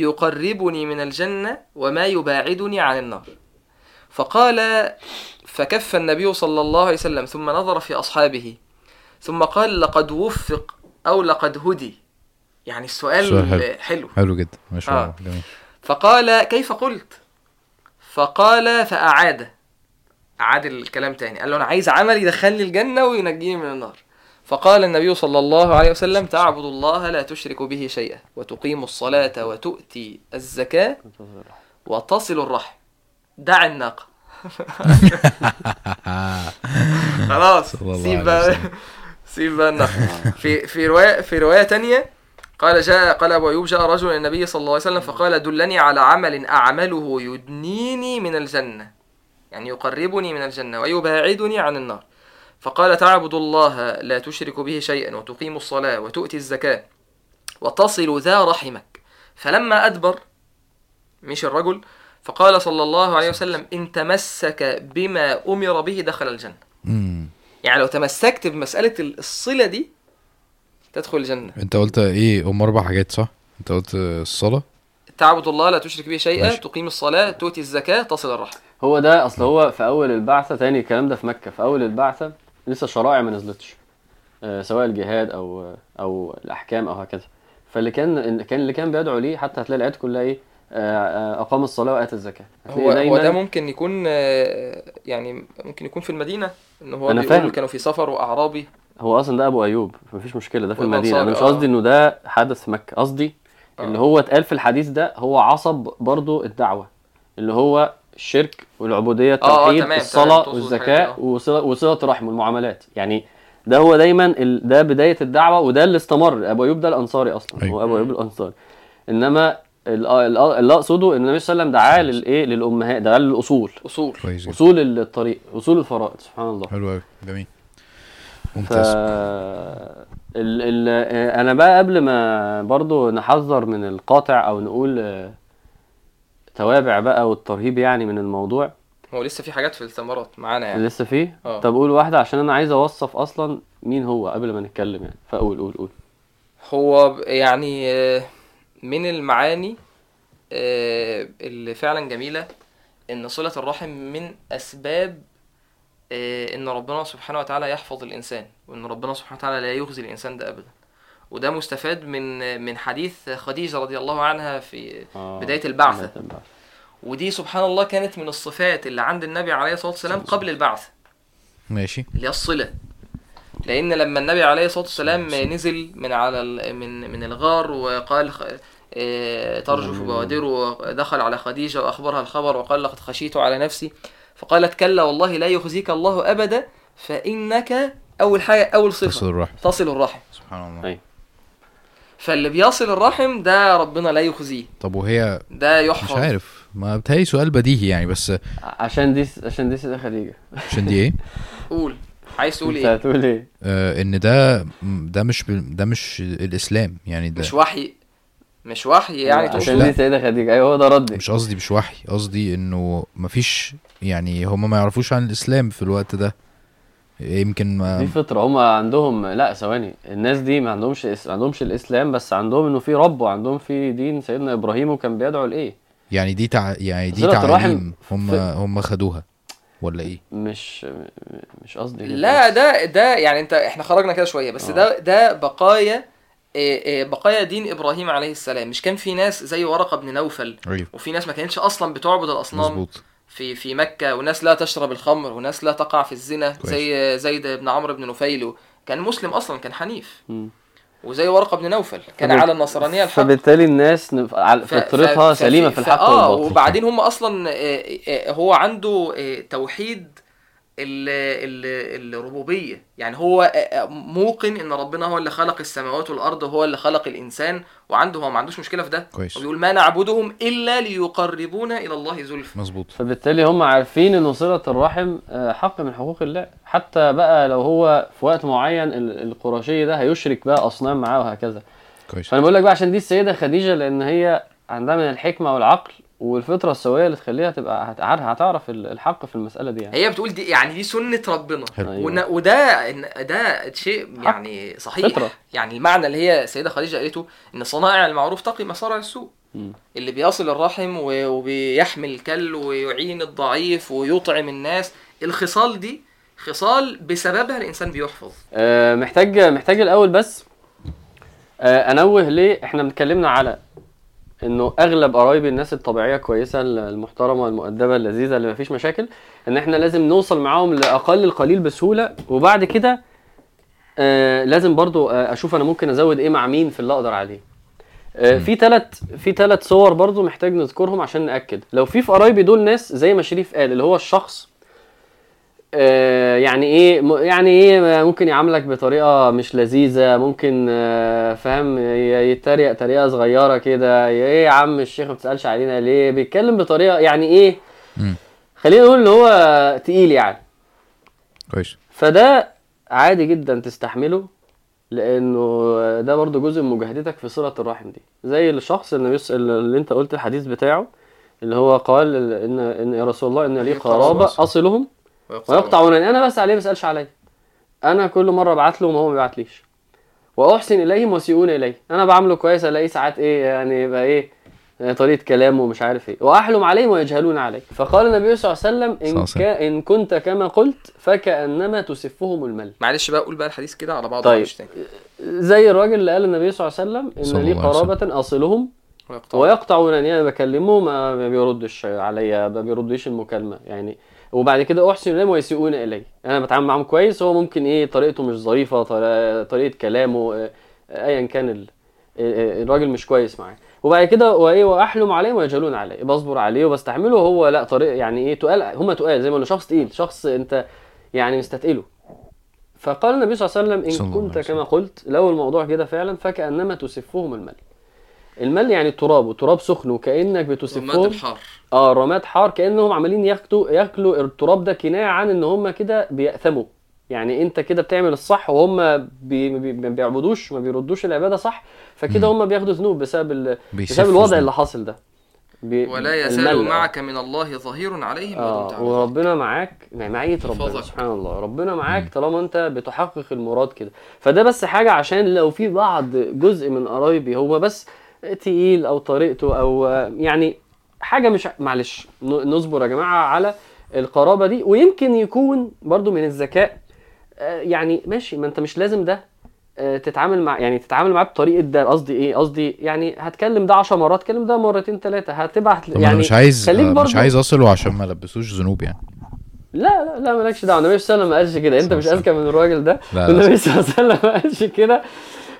يقربني من الجنة وما يباعدني عن النار. فقال فكف النبي صلى الله عليه وسلم ثم نظر في أصحابه ثم قال لقد وفق أو لقد هدي. يعني السؤال سؤال حلو. حلو. حلو جدا ما شاء آه. جميل. فقال كيف قلت؟ فقال فأعاد. أعاد الكلام تاني. قال له أنا عايز عمل يدخلني الجنة وينجيني من النار. فقال النبي صلى الله عليه وسلم تعبد الله لا تشرك به شيئا وتقيم الصلاة وتؤتي الزكاة وتصل الرحم. دع الناقة. خلاص سيب بقى. سيب بقى الناقة. في في رواية في رواية تانية قال جاء قال أبو أيوب جاء رجل النبي صلى الله عليه وسلم فقال دلني على عمل أعمله يدنيني من الجنة. يعني يقربني من الجنة ويباعدني عن النار. فقال تعبد الله لا تشرك به شيئا وتقيم الصلاة وتؤتي الزكاة وتصل ذا رحمك. فلما أدبر مش الرجل فقال صلى الله عليه وسلم إن تمسك بما أمر به دخل الجنة. يعني لو تمسكت بمسألة الصلة دي تدخل الجنة. أنت قلت إيه؟ هم أربع حاجات صح؟ أنت قلت الصلاة؟ تعبد الله لا تشرك به شيئا ماشي. تقيم الصلاة تؤتي الزكاة تصل الرحم هو ده أصل هو في أول البعثة تاني الكلام ده في مكة. في أول البعثة لسه الشرائع ما نزلتش آه، سواء الجهاد أو أو الأحكام أو هكذا فاللي كان كان اللي كان بيدعو ليه حتى هتلاقي الايات كلها إيه آه، آه، اقام الصلاة واتى الزكاة هو هو ده ممكن يكون يعني ممكن يكون في المدينة إن هو أنا فاهم. كانوا في سفر وأعرابي هو أصلا ده أبو أيوب مفيش مشكلة ده في المدينة أنا مش. قصدي إنه ده حدث في مكة قصدي اللي. هو اتقال في الحديث ده هو عصب برضو الدعوة اللي هو الشرك والعبودية آه، التوحيد تمام، الصلاة تمام، تقصد والزكاة آه. وصله وصلة الرحم والمعاملات يعني ده هو دايما ال... ده بداية الدعوة وده اللي استمر. أبو أيوب ده الأنصاري أصلا. أيوة. هو أبو أيوب الأنصاري. إنما ال- ال- اللي أقصده إن النبي صلى الله عليه وسلم دعاه للايه للأمهات دعاه للأصول. أصول. كويس أصول الطريق أصول الفرائض. سبحان الله. حلو قوي جميل. ف ممتاز. ال... ال... أنا بقى قبل ما برضو نحذر من القاطع أو نقول آه، توابع بقى والترهيب يعني من الموضوع. هو لسه في حاجات في الثمرات معانا يعني. لسه فيه آه. طب قول واحدة عشان أنا عايز أوصف أصلا مين هو قبل ما نتكلم يعني. فقول قول قول. هو يعني آه، من المعاني آه، اللي فعلا جميلة إن صلة الرحم من أسباب آه، إن ربنا سبحانه وتعالى يحفظ الإنسان وإن ربنا سبحانه وتعالى لا يخزي الإنسان ده ابدا. وده مستفاد من من حديث خديجة رضي الله عنها في آه، بداية البعثة. بداية البعثة ودي سبحان الله كانت من الصفات اللي عند النبي عليه الصلاة والسلام قبل البعث. ماشي. اللي هي الصلة. لأن لما النبي عليه الصلاة والسلام نزل من على ال- من من الغار وقال خ- آه، ترجف بوادره دخل على خديجة وأخبرها الخبر وقال لقد خشيت على نفسي. فقالت كلا والله لا يخزيك الله أبدا فإنك أول حاجة أول تصل صفة الرحم. تصل الرحم. سبحان الله. أيوة. فاللي بيصل الرحم ده ربنا لا يخزيه. طب وهي ده مش يحفظ عارف ما بتهيألي سؤال بديهي يعني بس عشان دي عشان دي سيدة خديجة. عشان دي إيه؟ قول. عايز تقول إيه؟ هتقول إيه؟ آه إن ده ده مش بال- ده مش الإسلام يعني ده مش وحي. مش وحي يعني عشان. دي سيدة خديجة. أيوه هو ده ردي. مش قصدي مش وحي قصدي إنه مفيش يعني هم ما يعرفوش عن الإسلام في الوقت ده. يمكن دي ما فطرة هم عندهم لا ثواني الناس دي ما عندهمش إس... ما عندهمش الإسلام بس عندهم إنه في رب وعندهم في دين سيدنا إبراهيم وكان بيدعو لإيه؟ يعني دي تع... يعني دي تعاليم هم في- هم خدوها ولا إيه مش مش قصدي لا. ده ده يعني انت إحنا خرجنا كده شوية بس آه. ده ده بقايا إيه إيه بقايا دين إبراهيم عليه السلام مش كان في ناس زي ورقة بن نوفل أيوه وفي ناس ما كانتش أصلا بتعبد الأصنام مظبوط في في مكة. وناس لا تشرب الخمر وناس لا تقع في الزنا كويس. زي زيد بن عمرو بن نفيل. كان مسلم أصلا كان حنيف. مم. وزي ورقة بن نوفل. كان على النصرانية الحق. فبالتالي الناس فطرتها سليمة في الحق آه وبعدين هم أصلا آه، آه، هو عنده آه، توحيد الربوبية. يعني هو آه، آه، موقن إن ربنا هو اللي خلق السماوات والأرض وهو اللي خلق الإنسان وعنده هو ما عندوش مشكلة في ده. كويس. وبيقول ما نعبدهم إلا ليقربونا إلى الله زلفى. مظبوط. فبالتالي هم عارفين ان صلة الرحم آه، حق من حقوق الله. حتى بقى لو هو في وقت معين ال- القرشي ده هيشرك بقى أصنام معاه وهكذا. كويس. فأنا بقول لك بقى عشان دي السيدة خديجة لأن هي عندها من الحكمة والعقل والفطرة السويه اللي تخليها تبقى هتعرف ال- الحق في المسألة دي يعني هي بتقول دي يعني دي سنة ربنا. أيوة. وده ده شيء يعني صحيح فطرة. يعني المعنى اللي هي السيده خديجة قالته إن صنائع المعروف تقي مصارع السوء مم. اللي بيصل الرحم و- وبيحمل الكل ويعين الضعيف ويطعم الناس الخصال دي خصال بسببها الإنسان بيحفظ آه، محتاج محتاج الأول بس آه، أنوه ليه إحنا اتكلمنا على انه اغلب قرايبي الناس الطبيعية كويسة المحترمة المؤدبة اللذيذة اللي مفيش مشاكل ان إحنا لازم نوصل معاهم لأقل القليل بسهولة. وبعد كده آه لازم برضو آه أشوف أنا ممكن ازود إيه مع مين في اللي أقدر عليه. آه في ثلاث في ثلاث صور برضو محتاج نذكرهم عشان نأكد. لو في في قرايبي دول ناس زي ما شريف قال اللي هو الشخص يعني إيه يعني إيه ممكن يعاملك بطريقة مش لذيذة ممكن آه، فاهم يتريق تريقة صغيرة كده. إيه يا عم الشيخ ما بتسألش علينا ليه؟ بيتكلم بطريقة يعني إيه. خلينا نقول إن هو تقيل يعني. كويس. فده عادي جدا تستحمله لأنه ده برضو جزء من مجاهدتك في صلة الرحم دي. زي الشخص اللي. اللي أنت قلت الحديث بتاعه اللي هو قال إن إن يا رسول الله إن لي قرابه أصلهم ويقطعونني. أنا بس عليه ما بسالش عليا. أنا كل مرة أبعت لهم وهو ما بيبعتليش. وأحسن اليهم ويسيئون الي أنا بعامله كويس ألاقيه ساعات إيه يعني يبقى إيه آه، طريقة كلامه ومش عارف إيه. وأحلم عليهم ويجهلون علي فقال النبي صلى الله عليه وسلم إن. كا إن كنت كما قلت فكأنما تسفهم المل معلش بقى قول بقى الحديث كده على بعضه طيب. معلش تاني. زي الراجل اللي قال النبي صلى الله عليه وسلم إن لي. قرابة أصلهم ويقطع ويقطعونني. أنا بكلمه ما ما بيردش عليا ما بيردش المكالمة. يعني وبعد كده أحسن إليهم ويسيئون إلي. أنا بتعامل معاهم كويس هو ممكن إيه طريقته مش ظريفة طريقه, طريقة كلامه آه، ايا كان آه، آه، الراجل مش كويس معاه وبعد كده وايه واحلم عليه ويجهلون عليه بصبر عليه وبستحمله هو لأ طريق يعني إيه تقال هم تقال زي ما قلنا شخص تقيل شخص أنت يعني مستثقله فقال النبي صلى الله عليه وسلم إن كنت كما قلت لو الموضوع كده فعلا فكأنما تسفهم المل المل يعني التراب وتراب سخن وكأنك رماد بتسفهم الحار آه رماد حار كأنهم عمالين ياكلوا ياكلوا التراب ده كناية عن إن هم كده بيأثموا يعني أنت كده بتعمل الصح وهم بي بي ما بيعبدوش ما بيردوش العبادة صح فكده هم بياخدوا ذنوب بسبب ال... بسبب الوضع. اللي حاصل ده بي... ولا يزال آه. معك من الله ظهير عليهم ما دمت عليه. وربنا معاك مع معية ربنا. سبحان الله ربنا معاك طالما أنت بتحقق المراد كده فده بس حاجة عشان لو في بعض جزء من قرايبي هو بس تقيل أو طريقته أو يعني حاجة مش معلش نصبر يا جماعة على القرابة دي. ويمكن يكون برضو من الذكاء آه، يعني ماشي ما أنت مش لازم ده آه، تتعامل مع يعني تتعامل معاه بطريقة ده. قصدي إيه؟ قصدي يعني هتكلم ده 10 مرات كلم ده مرتين ثلاثة هتبعت يعني مش عايز خليك آه، مش عايز أصله عشان ما لبسوش ذنوب يعني. لا لا لا مالكش دعوة النبي صلى الله عليه وسلم ما قالش كده. أنت مش أذكى من الراجل ده. النبي صلى الله عليه وسلم ما قالش كده؟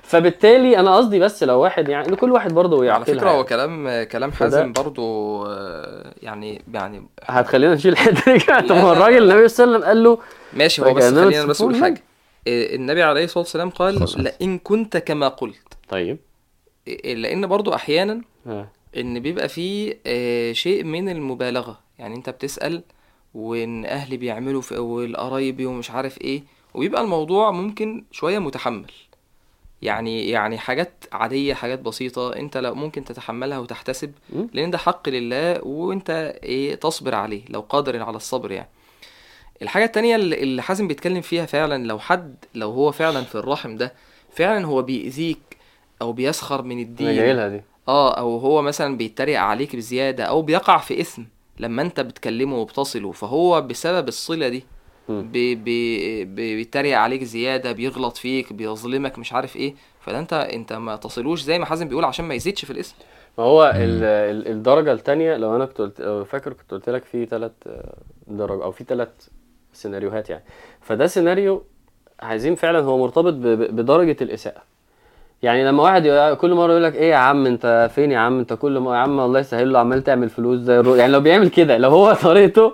فبالتالي أنا قصدي بس لو واحد يعني كل واحد برضه على يعقلها فكرة هو يعني. كلام كلام فده- حازم برضو آه، يعني يعني هتخلينا نشيل الحته دي كده. طب هو الراجل النبي صلى الله عليه وسلم قال له ماشي هو بس خلينا بس أقول حاجة آه، النبي عليه الصلاة والسلام قال. لئن كنت كما قلت طيب آه، لأن برضو أحيانا آه. إن بيبقى فيه شيء من المبالغة يعني أنت بتسأل وإن أهلي بيعملوا في والقرايبي ومش عارف إيه وبيبقى الموضوع ممكن شوية متحمل يعني يعني حاجات عادية حاجات بسيطة انت لو ممكن تتحملها وتحتسب. لأن ده حق لله وانت إيه تصبر عليه لو قادر على الصبر يعني الحاجة التانية اللي حازم بيتكلم فيها فعلا لو حد لو هو فعلا في الرحم ده فعلا هو بيأذيك أو بيسخر من الدين دي آه أو هو مثلا بيتريق عليك بزيادة أو بيقع في إثم لما أنت بتكلمه وبتصله فهو بسبب الصلة دي. بي بي بي- بيتريق عليك زيادة بيغلط فيك بيظلمك مش عارف إيه. فده أنت أنت ما تصلوش زي ما حازم بيقول عشان ما يزيدش في الاسم. ما هو ال- ال- الدرجة الثانية لو أنا كنت قلت فاكر كنت قلت لك في ثلاث درجة أو في ثلاث سيناريوهات يعني. فده سيناريو عايزين فعلا هو مرتبط بدرجة الإساءة. يعني لما واحد كل مرة يقول لك إيه يا عم أنت فين يا عم؟ أنت كل ما يا عم الله يسهل له عمال تعمل فلوس زي الرو... يعني لو بيعمل كده لو هو طريقته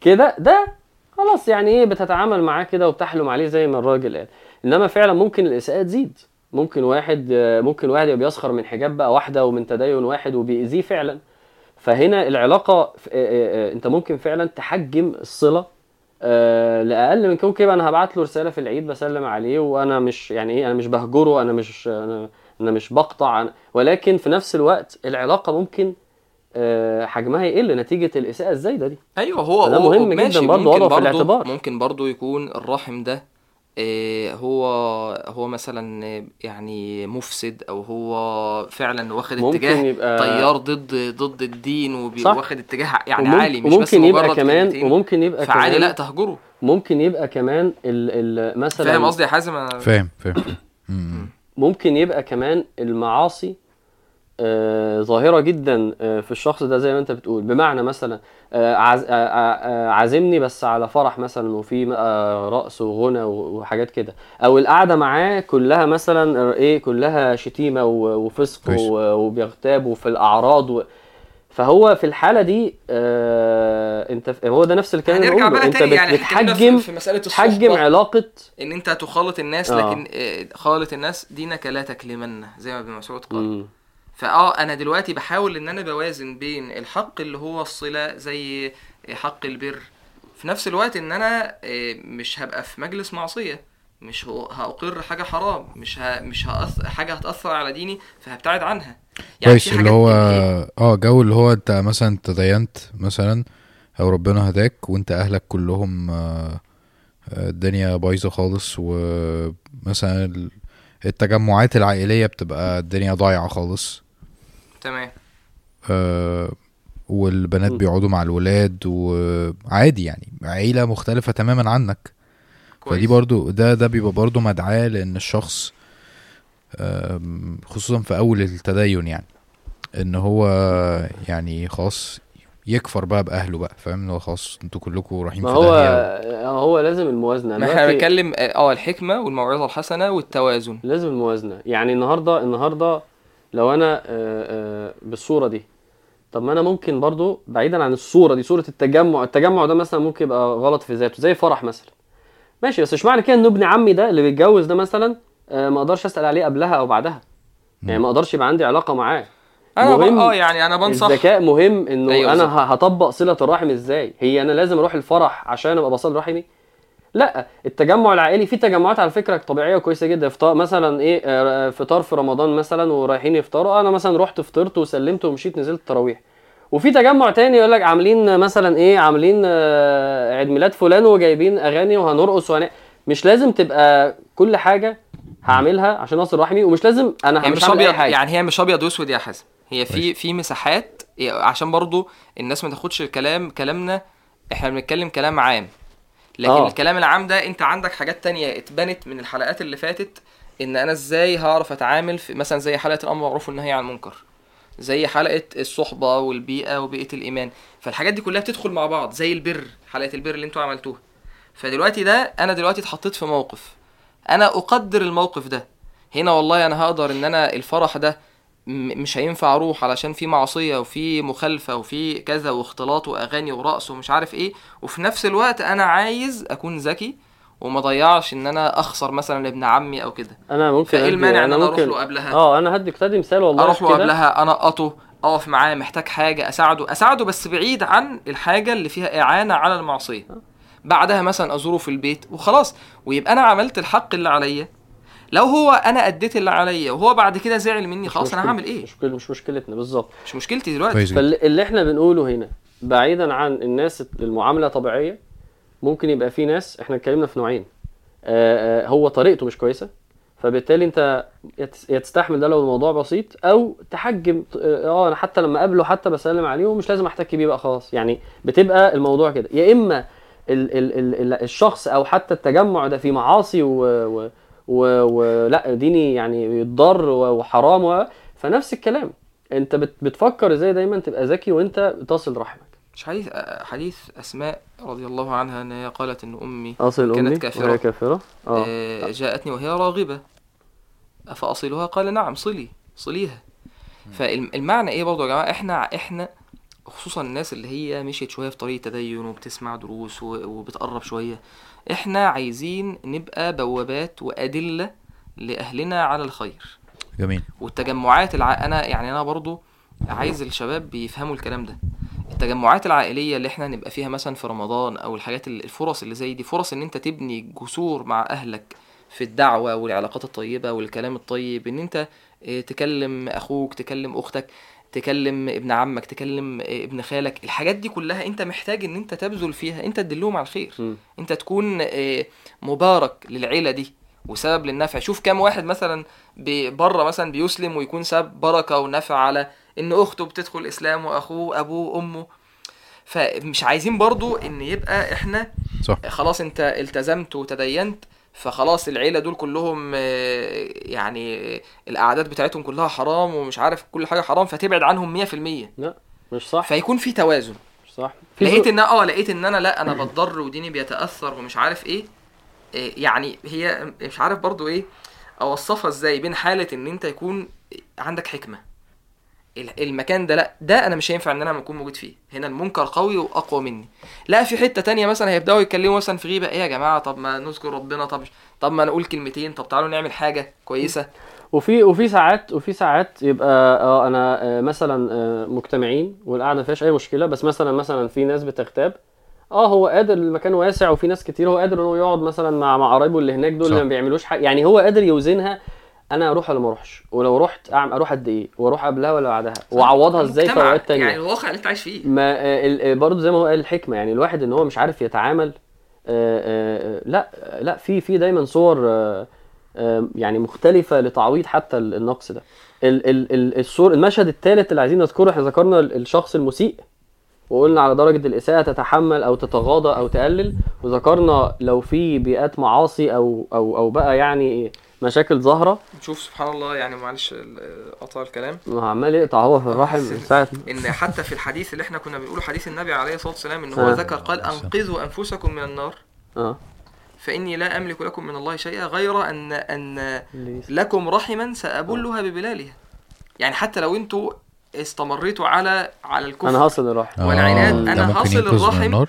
كده ده خلاص يعني إيه بتتعامل معاه كده وبتحلم عليه زي ما الراجل قال. إنما فعلا ممكن الإساءة تزيد. ممكن واحد ممكن واحد يبقى بيسخر من حجاب بقى واحدة ومن تدين واحد وبيأذيه فعلا. فهنا العلاقة آه، آه، آه، أنت ممكن فعلا تحجم الصلة لأقل من كون كده أنا هبعت له رسالة في العيد بسلم عليه وأنا مش يعني إيه أنا مش بهجره أنا مش أنا أنا مش بقطع. أنا ولكن في نفس الوقت العلاقة ممكن حجمها يقل نتيجة الإساءة الزايدة دي أيوه هو هو مهم ماشي، جدا برضه ممكن وضعه في برضه- الاعتبار. ممكن برضو يكون الرحم ده آه، هو هو مثلا آه، يعني مفسد أو هو فعلا واخد ممكن اتجاه يبقى طيار ضد ضد الدين صح. واخد اتجاه يعني وممكن- عالي مش بس وممكن يبقى مجرد كمان وممكن يبقى فعادي كمان لا تهجره ممكن يبقى كمان ال ال مثلا فاهم قصدي يا حازم أنا فاهم فاهم مم. ممكن يبقى كمان المعاصي آه، ظاهرة جدا آه، في الشخص ده زي ما انت بتقول. بمعنى مثلا آه، عازمني بس على فرح مثلا وفي رقص وغنى وحاجات كده. أو القعدة معاه كلها مثلا إيه كلها شتيمة و- وفسق وبيغتاب وفي الأعراض و... فهو في الحالة دي آه انت هو ده نفس الكلام اللي هنرجع بقوله. بقى انت بت- يعني بتحجم في, في مسألة تحجم علاقة إن أنت تخالط الناس آه. لكن آه، خالط الناس دينك لا تكلمن زي ما ابن مسعود قال. مم. فآه أنا دلوقتي بحاول إن أنا بوازن بين الحق اللي هو الصلة زي حق البر في نفس الوقت إن أنا آه، مش هبقى في مجلس معصية مش هأقر حاجة حرام مش ه... مش هأث... حاجة هتأثر على ديني فهبتعد عنها كويس في اللي هو؟ آه جو اللي هو أنت مثلا تدينت مثلا أو ربنا هداك وأنت أهلك كلهم آه، آه، الدنيا بايظة خالص ومثلا التجمعات العائلية بتبقى الدنيا ضايعة خالص. تمام. آه، والبنات. بيقعدوا مع الولاد وعادي يعني عيلة مختلفة تماما عنك. كويس. فدي برضو ده ده بيبقى برضو مدعاة لأن الشخص خصوصا في أول التدين يعني إن هو يعني خلاص يكفر بقى بأهله بقى فاهم؟ ان هو خلاص أنتوا كلكم رايحين ما في هو داهية هو لازم الموازنة. ما إحنا بنتكلم آه الحكمة والموعظة الحسنة والتوازن. لازم الموازنة. يعني النهاردة النهاردة لو أنا آه، آه، بالصورة دي طب ما أنا ممكن برضو بعيدا عن الصورة دي صورة التجمع التجمع ده مثلا ممكن يبقى غلط في ذاته زي فرح مثلا. ماشي بس مش معنى كده إن ابن عمي ده اللي بيتجوز ده مثلا آه، ما أقدرش أسأل عليه قبلها أو بعدها؟ يعني ما أقدرش يبقى عندي علاقة معاه. أنا. مهم آه يعني أنا بنصح. الذكاء مهم إنه أيوة أنا. ه- هطبق صلة الرحم إزاي؟ هي أنا لازم أروح الفرح عشان أبقى بصل رحمي؟ لأ التجمع العائلي في تجمعات على فكرة طبيعية وكويسة جدا. إفطار مثلا إيه آه، فطار في رمضان مثلا ورايحين يفطروا. أنا مثلا رحت فطرت وسلمت ومشيت نزلت التراويح. وفي تجمع تاني يقول لك عاملين مثلا إيه عاملين آه، عيد ميلاد فلان وجايبين أغاني وهنرقص وهن... مش لازم تبقى كل حاجة هعملها عشان اوصل رحمي ومش لازم أنا هي مش مش أبيض يعني هي مش أبيض وأسود يا حازم. هي في. في مساحات عشان برضو الناس ما تاخدش الكلام كلامنا إحنا بنتكلم كلام عام لكن. آه. الكلام العام ده أنت عندك حاجات تانية اتبنت من الحلقات اللي فاتت إن أنا إزاي هعرف أتعامل في مثلا زي حلقة الأمر بالمعروف والنهي عن المنكر زي حلقة الصحبة والبيئة وبيئة الإيمان فالحاجات دي كلها بتدخل مع بعض زي البر حلقة البر اللي أنتوا عملتوها فدلوقتي ده أنا دلوقتي اتحطيت في موقف أنا أقدر الموقف ده هنا والله أنا هقدر إن أنا الفرح ده مش هينفع أروح علشان في معصية وفي مخالفة وفي كذا واختلاط واغاني ورقص ومش عارف إيه. وفي نفس الوقت أنا عايز اكون ذكي وما ضيعش ان أنا اخسر مثلا ابن عمي أو كده. أنا ممكن فإيه المانع إن أنا أروح ممكن- له قبلها؟ آه أنا هدي تدي مثال والله أروح له. قبلها انقطه أقف معاه محتاج حاجة أساعده أساعده بس بعيد عن الحاجة اللي فيها إعانة على المعصية. بعدها مثلا أزوره في البيت وخلاص ويبقى أنا عملت الحق اللي عليا. لو هو أنا أديت اللي عليا وهو بعد كده زعل مني خلاص أنا هعمل إيه؟ مش مش مشكلتنا بالظبط. مش مشكلتي دلوقتي. فاللي إحنا بنقوله هنا بعيدا عن الناس المعامله طبيعية ممكن يبقى في ناس إحنا اتكلمنا في نوعين. آه، آه، هو طريقته مش كويسة فبالتالي أنت يا تس- يا تستحمل ده لو الموضوع بسيط أو تحجم آه أنا حتى لما أقابله حتى بسلم عليه ومش لازم احتك بيه بقى خلاص. يعني بتبقى الموضوع كده. يا إما ال ال ال ال الشخص أو حتى التجمع ده في معاصي و و- ولا ديني يعني يتضر و- وحرام و... فنفس الكلام. انت بت بتفكر إزاي دايما تبقى ذكي وانت تصل رحمك. مش حديث آه، حديث أسماء رضي الله عنها ان هي قالت إن أمي أصل كانت أمي كافرة. وهي كافرة؟ آه. آه، جاءتني وهي راغبة. أفأصلها؟ قال نعم صلي صليها. فالمعنى إيه برضه يا جماعة؟ إحنا إحنا خصوصا الناس اللي هي مشيت شوية في طريق تدين وبتسمع دروس وبتقرب شوية. إحنا عايزين نبقى بوابات وأدلة لأهلنا على الخير. جميل. والتجمعات الع... أنا يعني أنا برضو عايز الشباب بيفهموا الكلام ده. التجمعات العائلية اللي إحنا نبقى فيها مثلا في رمضان أو الحاجات ال- الفرص اللي زي دي فرص إن أنت تبني جسور مع أهلك في الدعوة والعلاقات الطيبة والكلام الطيب إن أنت آه، تكلم أخوك تكلم أختك. تكلم ابن عمك تكلم ابن خالك الحاجات دي كلها انت محتاج ان انت تبذل فيها انت تدلهم على الخير. مم. انت تكون آه، مبارك للعيلة دي وسبب للنفع. شوف كام واحد مثلا بره مثلا بيسلم ويكون سبب بركة ونفع على إن أخته بتدخل الاسلام وأخوه أبوه أمه. فمش عايزين برضو إن يبقى إحنا صح. خلاص أنت التزمت وتدينت فخلاص العيلة دول كلهم آه، يعني آه، الأعداد بتاعتهم كلها حرام ومش عارف كل حاجة حرام فتبعد عنهم 100% لا مش صح. فيكون في توازن. مش صح. في لقيت إن آه لقيت إن أنا لا أنا بتضر وديني بيتأثر ومش عارف إيه. إيه يعني هي مش عارف برضو إيه أوصفها إزاي بين حالة إن أنت يكون عندك حكمة. المكان ده لا ده أنا مش هينفع إن أنا أكون موجود فيه. هنا المنكر قوي وأقوى مني. لا في حتة تانية مثلا هيبدأوا يتكلموا مثلا في غيبة. إيه يا جماعة؟ طب ما نذكر ربنا. طب طب ما نقول كلمتين. طب تعالوا نعمل حاجة كويسة. وفي وفي ساعات وفي ساعات يبقى آه أنا آه، مثلا آه، مجتمعين والقعدة ما فيهاش أي مشكلة. بس مثلا مثلا في ناس بتغتاب. آه هو قادر المكان واسع وفي ناس كتير. هو قادر إن هو يقعد مثلا مع مع قرايبه اللي هناك دول صح. اللي ما بيعملوش حاجة. يعني هو قادر يوزنها أنا أروح ولا ما أروحش؟ ولو رحت أروح قد إيه؟ وأروح قبلها ولا بعدها؟ وأعوضها إزاي في أوقات تانية؟ يعني الواقع اللي أنت عايش فيه. ما آه، آه، برضه زي ما هو قال الحكمة يعني الواحد إن هو مش عارف يتعامل آه، لا لا في في دايما صور يعني مختلفة لتعويض حتى ال- النقص ده. ال- ال- ال- الصور المشهد الثالث اللي عايزين نذكره إحنا ذكرنا ال- الشخص المسيء وقلنا على درجة الإساءة تتحمل أو تتغاضى أو تقلل وذكرنا لو في بيئات معاصي أو أو أو بقى يعني مشاكل ظاهرة. نشوف سبحان الله يعني معلش ال- قطع الكلام. ما عمال يقطع هو في الرحم من ساعة إن حتى في الحديث اللي إحنا كنا بنقوله حديث النبي عليه الصلاة والسلام إن هو آه. ذكر قال أنقذوا أنفسكم من النار. آه. فإني لا أملك لكم من الله شيئا غير أن أن لكم رحما سأبلها ببلالها. يعني حتى لو إنتوا استمريتوا على على الكفر. أنا هصل الرحم. والعناد، آه، أنا ده ممكن هصل الرحم.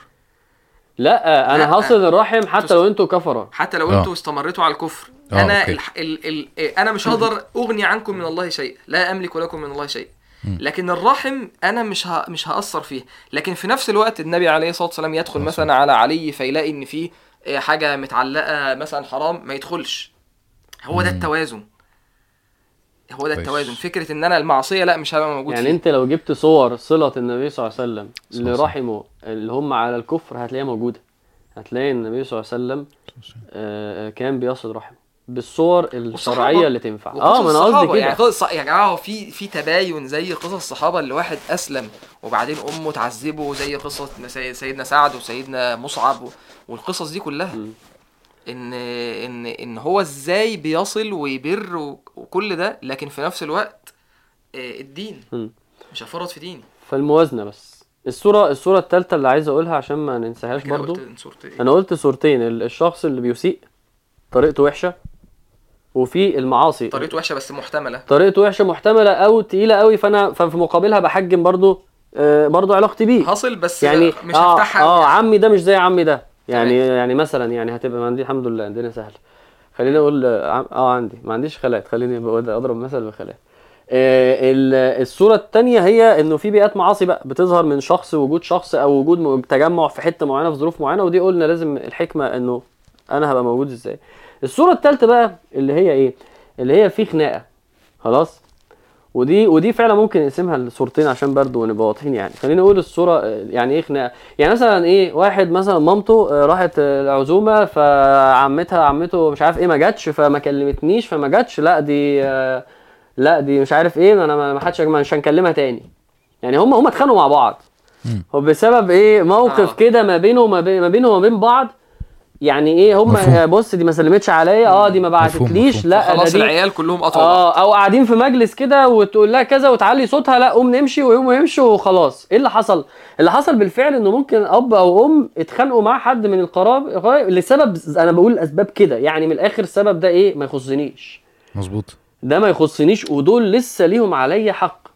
لا أنا لا. هصل الرحم حتى لو إنتوا كفرة. حتى لو آه. أنتوا استمريتوا على الكفر. آه، أنا أوكي. الح... ال... ال... أنا مش هقدر أغني عنكم من الله شيء لا أملك لكم من الله شيء. لكن الرحم أنا مش ه... مش هأثر فيه. لكن في نفس الوقت النبي عليه الصلاة والسلام يدخل آه، مثلا على علي فيلاقي إن في آه، حاجة متعلقة مثلا حرام ما يدخلش. هو ده. التوازن. هو ده. التوازن. فكرة إن أنا المعصية لا مش هبقى موجود يعني فيه. أنت لو جبت صور صلة النبي صلى الله عليه وسلم لرحمه اللي هم على الكفر هتلاقيها موجودة. هتلاقي النبي صلى الله عليه وسلم آه، آه، كان بيصل رحمه بالصور الشرعية اللي تنفع. آه ما أنا قصدي كده. يعني قصص يا جماعة هو في في تباين زي قصص الصحابة اللي واحد أسلم وبعدين أمه تعذبه زي قصة سي- سيدنا سعد وسيدنا مصعب والقصص دي كلها. مم. إن إن إن هو إزاي بيصل ويبر وكل ده لكن في نفس الوقت آه، الدين مم. مش هفرط في ديني. فالموازنة بس. الصورة الصورة الثالثة اللي عايز أقولها عشان ما ننساهاش برضو. قلت صورة إيه؟ أنا قلت صورتين ال- الشخص اللي بيسيء طريقته وحشة وفي المعاصي. طريقته وحشة بس محتملة. طريقته وحشة محتملة أو تقيلة قوي فأنا ففي مقابلها بحجم برضو آه برضو علاقتي بيه. حاصل بس يعني مش آه, هفتحها. آه أوي. عمي ده مش زي عمي ده. يعني تمام. يعني مثلا يعني هتبقى ما عندي الحمد لله الدنيا سهلة. خليني أقول آه آه عندي. ما عنديش خالات. خليني أضرب مثل بخالات. آه ال- الصورة الثانية هي إنه في بيئات معاصي بقى بتظهر من شخص وجود شخص أو وجود تجمع في حتة معينة في ظروف معينة ودي قلنا لازم الحكمة إنه أنا هبقى موجود إزاي. الصورة الثالثه بقى اللي هي إيه؟ اللي هي في خناقة. خلاص؟ ودي ودي فعلا ممكن نقسمها لصورتين عشان برضو نبقى واضحين يعني. خلينا نقول الصورة يعني إيه خناقة؟ يعني مثلا إيه؟ واحد مثلا مامته آه، راحت آه، العزومة فعمتها عمته مش عارف إيه ما جاتش فما كلمتنيش فما جاتش. لا دي آه، لا دي مش عارف إيه أنا ما ما حدش مش هنكلمها تاني. يعني هم هم اتخانقوا مع بعض. هو بسبب إيه؟ موقف. كده ما بينه وما بين ما بينه وما بين بعض. يعني إيه هم مفهوم. بص دي ما سلمتش عليا آه دي ما بعتتليش. لا خلاص دي العيال كلهم قطعوا آه أو قاعدين في مجلس كده وتقول لها كذا وتعلي صوتها لا قوم نمشي ويقوموا يمشوا وخلاص. إيه اللي حصل؟ اللي حصل بالفعل إنه ممكن أب أو أم اتخانقوا مع حد من القراب القرايب لسبب أنا بقول أسباب كده. يعني من الآخر السبب ده إيه؟ ما يخصنيش. مظبوط. ده ما يخصنيش ودول لسه ليهم عليا حق.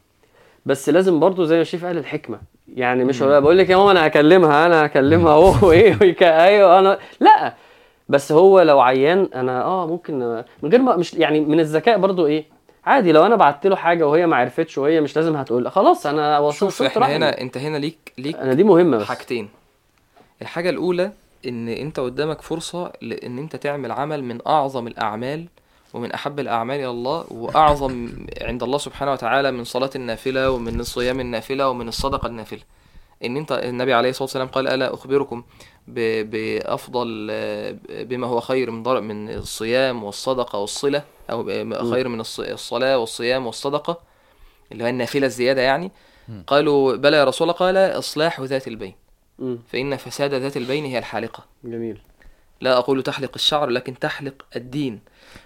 بس لازم برضو زي ما الشيف قال الحكمة يعني مش بقول لك يا ماما أنا هكلمها أنا هكلمها أهو. إيه أيوه أنا لأ. بس هو لو عيان أنا آه ممكن من غير ما مش يعني من الذكاء برضو إيه عادي لو أنا بعت له حاجة وهي ما عرفتش وهي مش لازم هتقول خلاص أنا وصلت شوف إحنا. هنا أنت هنا ليك ليك أنا دي مهمة بس. حاجتين. الحاجة الأولى إن أنت قدامك فرصة لأن أنت تعمل عمل من أعظم الأعمال ومن أحب الأعمال إلى الله وأعظم عند الله سبحانه وتعالى من صلاة النافلة ومن الصيام النافلة ومن الصدقة النافلة. إن أنت النبي عليه الصلاة والسلام قال ألا أخبركم ب- بأفضل آه، بما هو خير من ضرب من الصيام والصدقة والصلة أو ب- خير من الص- الصلاة والصيام والصدقة اللي هي النافلة الزيادة يعني. قالوا بلى يا رسول الله قال إصلاح ذات البين. فإن فساد ذات البين هي الحالقة. جميل. لا أقول تحلق الشعر لكن تحلق الدين.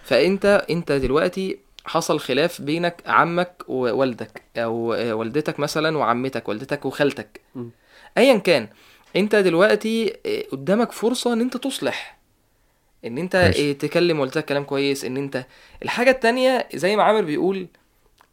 فأنت أنت دلوقتي حصل خلاف بينك عمك ووالدك آه، والدتك مثلا وعمتك والدتك وخالتك م. أيا كان أنت دلوقتي قدامك فرصة إن أنت تصلح إن أنت ماشي. آه، تكلم والدتك كلام كويس إن أنت الحاجة التانية زي ما عامر بيقول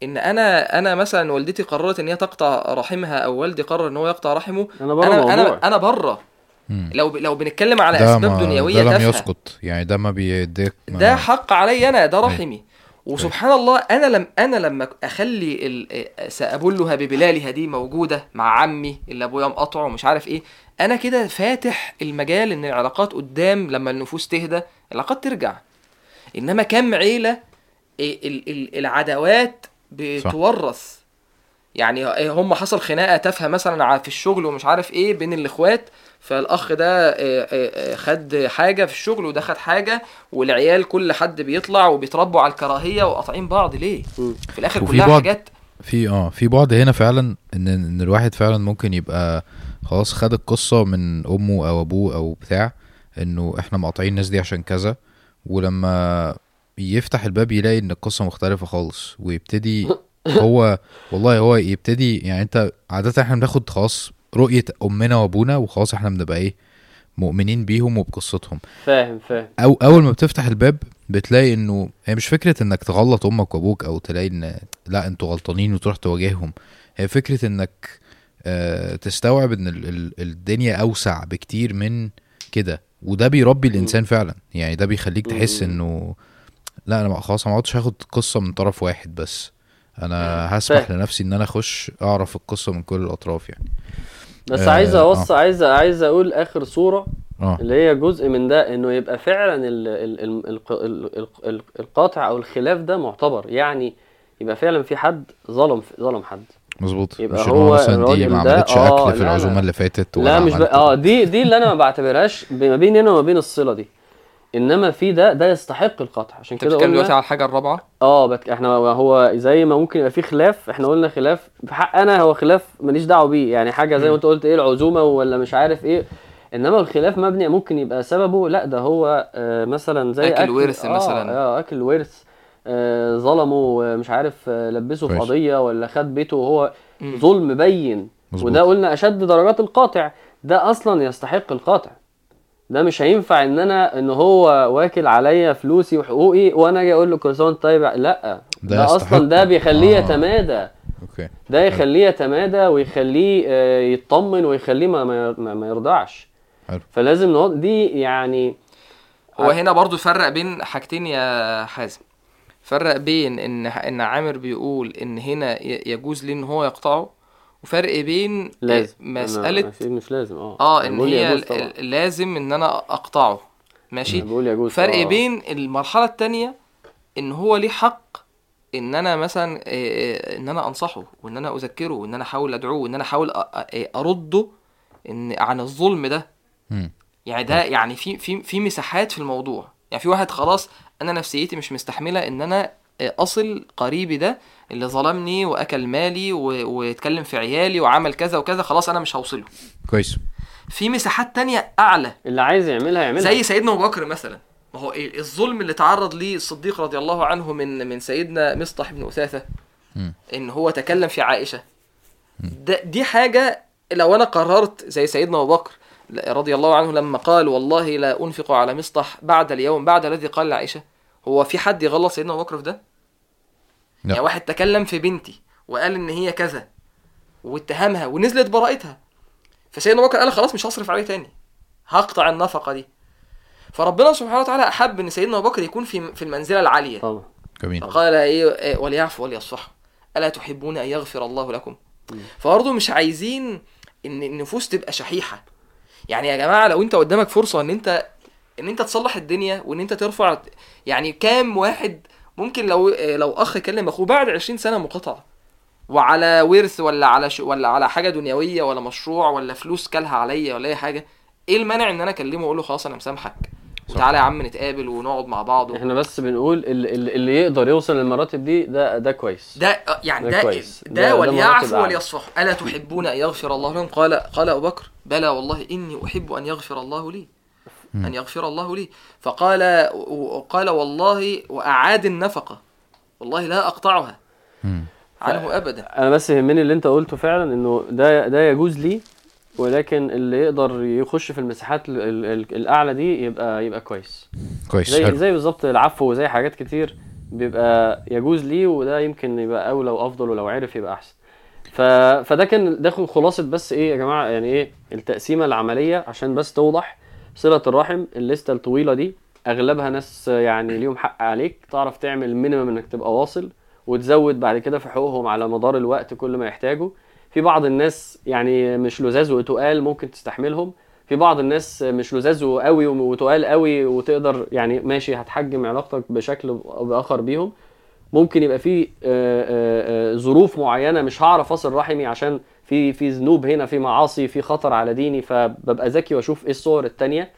إن أنا أنا مثلا والدتي قررت إن هي تقطع رحمها أو والدي قرر إن هو يقطع رحمه أنا بره أنا أنا أنا بره مم. لو ب... لو بنتكلم على اسباب ما دنيوية ده لم يسقط. يعني ده ما بيديك ما ده حق علي أنا ده رحمي. وسبحان الله أنا لم أنا لما أخلي ال... سأبلها ببلالها دي موجودة مع عمي اللي أبويا مقاطعه ومش عارف إيه أنا كده فاتح المجال إن العلاقات قدام لما النفوس تهدى العلاقات ترجع. إنما كم عيلة ال... ال... العداوات بتورث. يعني هم حصل خناقة تافهة مثلا في الشغل ومش عارف إيه بين الإخوات فالأخ ده آه، آه، آه، خد حاجة في الشغل وده خد حاجة والعيال كل حد بيطلع وبيتربوا على الكراهية وقاطعين بعض. ليه. في الآخر كلها بعض- حاجات. في آه في بعد هنا فعلا إن إن الواحد فعلا ممكن يبقى خلاص خد القصة من أمه أو أبوه أو بتاع إنه إحنا مقاطعين الناس دي عشان كذا ولما يفتح الباب يلاقي إن القصة مختلفة خالص ويبتدي هو والله هو يبتدي يعني أنت عادة إحنا بناخد خلاص رؤية أمنا وأبونا وخلاص إحنا بنبقى إيه؟ مؤمنين بيهم وبقصتهم. فاهم فاهم. أو أول ما بتفتح الباب بتلاقي إنه هي مش فكرة إنك تغلط أمك وأبوك أو تلاقي إن لأ أنتوا غلطانين وتروح تواجههم. هي فكرة إنك آه تستوعب إن ال ال الدنيا أوسع بكتير من كده. وده بيربي الإنسان فعلا. يعني ده بيخليك تحس. إنه لأ أنا خلاص ما عدتش هاخد قصة من طرف واحد بس. أنا هسمح. لنفسي إن أنا أخش أعرف القصة من كل الأطراف يعني. بس آه عايز اوصي آه. عايز عايز أقول آخر صورة آه. اللي هي جزء من ده إنه يبقى فعلا الـ الـ الـ الـ الـ الـ القاطع أو الخلاف ده معتبر. يعني يبقى فعلا في حد ظلم ظلم حد. مظبوط. يبقى مش هو مثلا دي ما عملتش آه، أكل في العزومة اللي فاتت لا مش ب... آه دي دي اللي أنا ما بعتبرهاش ما بين هنا وما بين الصلة دي. إنما في ده ده يستحق القطع عشان كده بتتكلم دلوقتي قلنا على الحاجة الرابعة آه بك إحنا هو زي ما ممكن يبقى في خلاف إحنا قلنا خلاف في حق أنا هو خلاف ماليش دعوة بيه يعني حاجة زي ما. أنت قلت إيه العزومة ولا مش عارف إيه إنما الخلاف مبني ممكن يبقى سببه لأ ده هو آه مثلا زي أكل ورث آه مثلاً. آه أكل ورث آه ظلمه آه، مش عارف آه لبسه في. قضية ولا خد بيته وهو. ظلم بين مظبوط. وده قلنا أشد درجات القاطع ده أصلا يستحق القاطع ده مش هينفع ان أنا ان هو واكل عليا فلوسي وحقوقي وأنا أجي أقول له كل سنه وانت طيب لا ده ده. أصلا ده بيخليه آه. يتمادى أوكي ده يخليه يتمادى ويخليه آه، يطمن ويخليه ما, ما, ما يرضعش حلو. فلازم نوض... دي يعني هو هنا برضو فرق بين حاجتين يا حازم فرق بين إن إن عامر بيقول إن هنا يجوز ليه إن هو يقطعه وفرق بين لازم. مسألة أنا أكيد مش لازم. آه آه إن هي لازم إن أنا أقطعه. ماشي؟ أنا بقول يجوز فرق آه. بين المرحلة التانية إن هو ليه حق إن أنا مثلا آه، آه، إن أنا أنصحه وإن أنا أذكره وإن أنا أحاول أدعوه وإن أنا أحاول أ- أ- أرده إن عن الظلم ده. يعني ده يعني في في في مساحات في الموضوع. يعني في واحد خلاص أنا نفسيتي مش مستحملة إن أنا أصل قريبي ده اللي ظلمني وأكل مالي واتكلم في عيالي وعمل كذا وكذا خلاص أنا مش هوصله. كويس. في مساحات تانية أعلى. اللي عايز يعملها يعملها. زي سيدنا أبو بكر مثلا. ما هو ال- الظلم اللي تعرض ليه الصديق رضي الله عنه من من سيدنا مصطح بن أثاثة. إن هو تكلم في عائشة. ده دي حاجة لو أنا قررت زي سيدنا أبو بكر رضي الله عنه لما قال والله لا أنفق على مصطح بعد اليوم بعد الذي قال لعائشة هو في حد يغلط سيدنا أبو بكر في ده؟ لا. يعني واحد تكلم في بنتي وقال إن هي كذا واتهمها ونزلت براءتها فسيدنا أبو بكر قال خلاص مش هصرف عليه تاني هقطع النفقة دي. فربنا سبحانه وتعالى أحب إن سيدنا أبو بكر يكون في في المنزلة العالية. طبعا. جميل. فقال إيه إيه، وليعفوا وليصفحوا ألا تحبون أن يغفر الله لكم؟ فبرضه مش عايزين إن النفوس تبقى شحيحة. يعني يا جماعة لو أنت قدامك فرصة إن أنت إن أنت تصلح الدنيا وإن أنت ترفع يعني كام واحد ممكن لو لو أخ كلم أخوه بعد 20 سنة مقاطعة. وعلى ورث ولا على ش... ولا على حاجة دنيوية ولا مشروع ولا فلوس كلها عليا ولا أي حاجة إيه المانع إن أنا أكلمه وأقول له خلاص أنا مسامحك؟ وتعالى يا عم نتقابل ونقعد مع بعض و... إحنا بس بنقول اللي, اللي- يقدر يوصل للمراتب دي ده ده كويس. ده آه، يعني ده ده كويس. ده, ده- ده وليعفوا. وليصفحوا ألا تحبون أن يغفر الله لهم؟ قال قال أبو بكر بلى والله إني أحب أن يغفر الله لي. أن يغفر الله لي. فقال وقال والله وأعاد النفقة. والله لا أقطعها. مم. عنه ابدا. أنا بس يهمني اللي أنت قلته فعلا إنه ده ده يجوز لي ولكن اللي يقدر يخش في المساحات ال- ال- ال- الأعلى دي يبقى يبقى كويس. كويس زي حلو. زي بالظبط العفو وزي حاجات كتير بيبقى يجوز ليه وده يمكن يبقى أولى وأفضل ولو عرف يبقى أحسن. ف... فده كان ده خلاصة بس إيه يا جماعة يعني إيه التقسيمة العملية عشان بس توضح صلة الرحم الليستة الطويلة دي أغلبها ناس يعني ليهم حق عليك تعرف تعمل مينيمم إنك تبقى واصل وتزود بعد كده في حقوقهم على مدار الوقت كل ما يحتاجوا. في بعض الناس يعني مش لزاز وتقال ممكن تستحملهم. في بعض الناس مش لزاز قوي وتقال قوي وتقدر يعني ماشي هتحجم علاقتك بشكل أو بآخر بيهم. ممكن يبقى في آه، آه، آه، ظروف معينة مش هعرف أصل رحمي عشان في في ذنوب هنا في معاصي في خطر على ديني فببقى ذكي وأشوف إيه الصور التانية.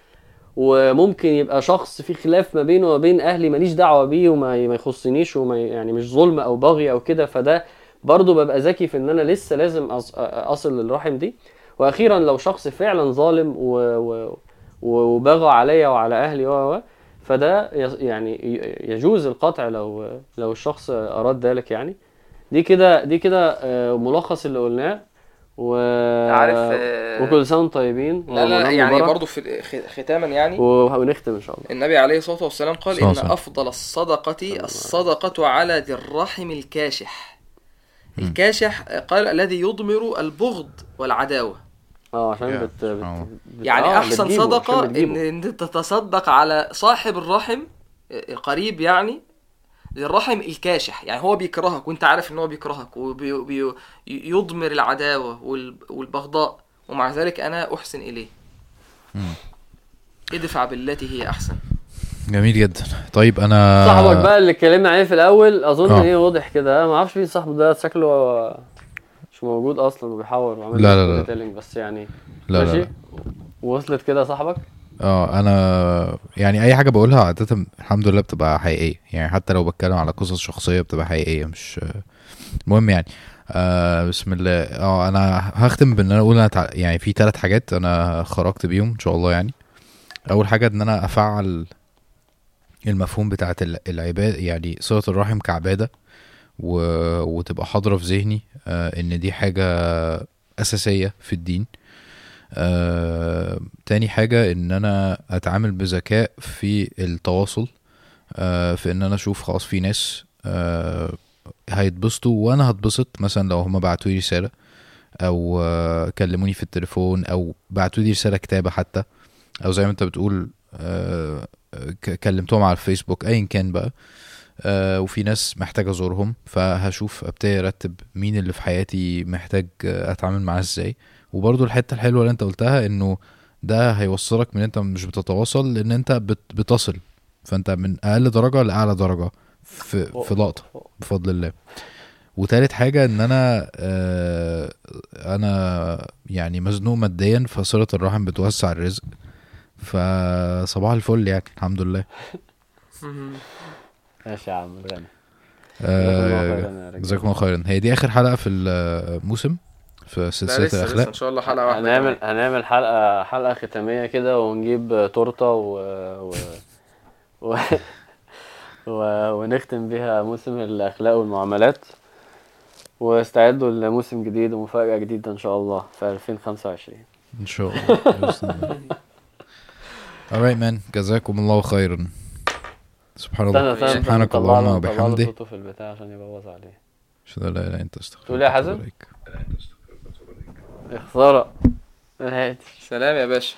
وممكن يبقى شخص في خلاف ما بينه وبين أهلي ماليش دعوة بيه وما ما يخصنيش وما يعني مش ظلم أو بغي أو كده فده برضه ببقى ذكي في إن أنا لسه لازم أصل للرحم دي. وأخيرا لو شخص فعلا ظالم. وبغى عليا وعلى أهلي و فده يعني يجوز القطع لو لو الشخص أراد ذلك يعني. دي كده دي كده آه، ملخص اللي قلناه. و عارف آه، وكل سنة وأنتم طيبين لا لا يعني مبارك. برضو في خ- ختاما يعني ونختم إن شاء الله النبي عليه الصلاة والسلام قال صلى الله إن عليه وسلم. أفضل الصدقة الصدقة على ذي الرحم الكاشح الكاشح قال الذي يضمر البغض والعداوة آه عشان بت... بت... يعني آه، أحسن بتجيبه، بتجيبه. إن أنت تتصدق على صاحب الرحم قريب يعني ذي الرحم الكاشح. يعني هو بيكرهك وانت عارف ان هو بيكرهك ويضمر العداوة وال- والبغضاء. ومع ذلك أنا أحسن إليه. مم. ادفع بالتي هي أحسن. جميل جدا. طيب أنا صاحبك بقى اللي اتكلمنا عليه في الأول أظن آه. إيه واضح كده. ما أعرفش مين صاحبه ده شكله مش موجود أصلا وبيحاور وعامل لا، لا، لا. بس يعني. لا لا, ماشي. لا. وصلت كده صاحبك؟ آه أنا يعني أي حاجة بقولها عادة الحمد لله بتبقى حقيقية. يعني حتى لو بتكلم على قصص شخصية بتبقى حقيقية مش المهم يعني آه بسم الله. آه أنا هختم بإن أنا أقول أنا تع... يعني في ثلاث حاجات أنا خرجت بيهم إن شاء الله يعني. أول حاجة إن أنا أفعل المفهوم بتاعت العباده يعني صلة الرحم كعبادة و... وتبقى حاضرة في ذهني آه إن دي حاجة أساسية في الدين. آه تاني حاجة إن أنا أتعامل بذكاء في التواصل آه في إن أنا أشوف خلاص في ناس آه هيتبسطوا وأنا هتبسط. مثلا لو هما بعتوا لي رسالة أو آه كلموني في التليفون أو بعتوا لي رسالة كتابة حتى أو زي ما أنت بتقول آه كلمتهم على الفيسبوك ايا كان بقى آه وفي ناس محتاج أزورهم فهشوف أبتدي أرتب مين اللي في حياتي محتاج أتعامل معاه إزاي. وبرضو الحتة الحلوة اللي انت قلتها انه ده هيوصلك من انت مش بتتواصل لأن انت بت بتصل. فانت من أقل درجة لأعلى درجة في في لقطة بفضل الله. وتالت حاجة ان أنا آه أنا يعني مزنوق ماديا فصلة الرحم بتوسع الرزق. فصباح الفل يعني الحمد لله. ماشي يا عم آه، جزاكم الله خيرا. هي دي آخر حلقة في الموسم؟ في لا سلسله لسه لسه الأخلاق. إن شاء الله حلقة واحدة هنعمل كمان. هنعمل حلقة حلقة ختامية كده ونجيب تورتة و... و... و... و... ونختم بيها موسم الأخلاق والمعاملات. واستعدوا لموسم جديد ومفاجأة جديدة إن شاء الله في 2025 إن شاء الله alright man. جزاكم الله خيرا. سبحان الله. سبحانك اللهم صوته في البتاع عشان يبوظ عليه. ان لا الا انت استغفرك تقول يا حازم؟ يا الهادي سلام يا باشا.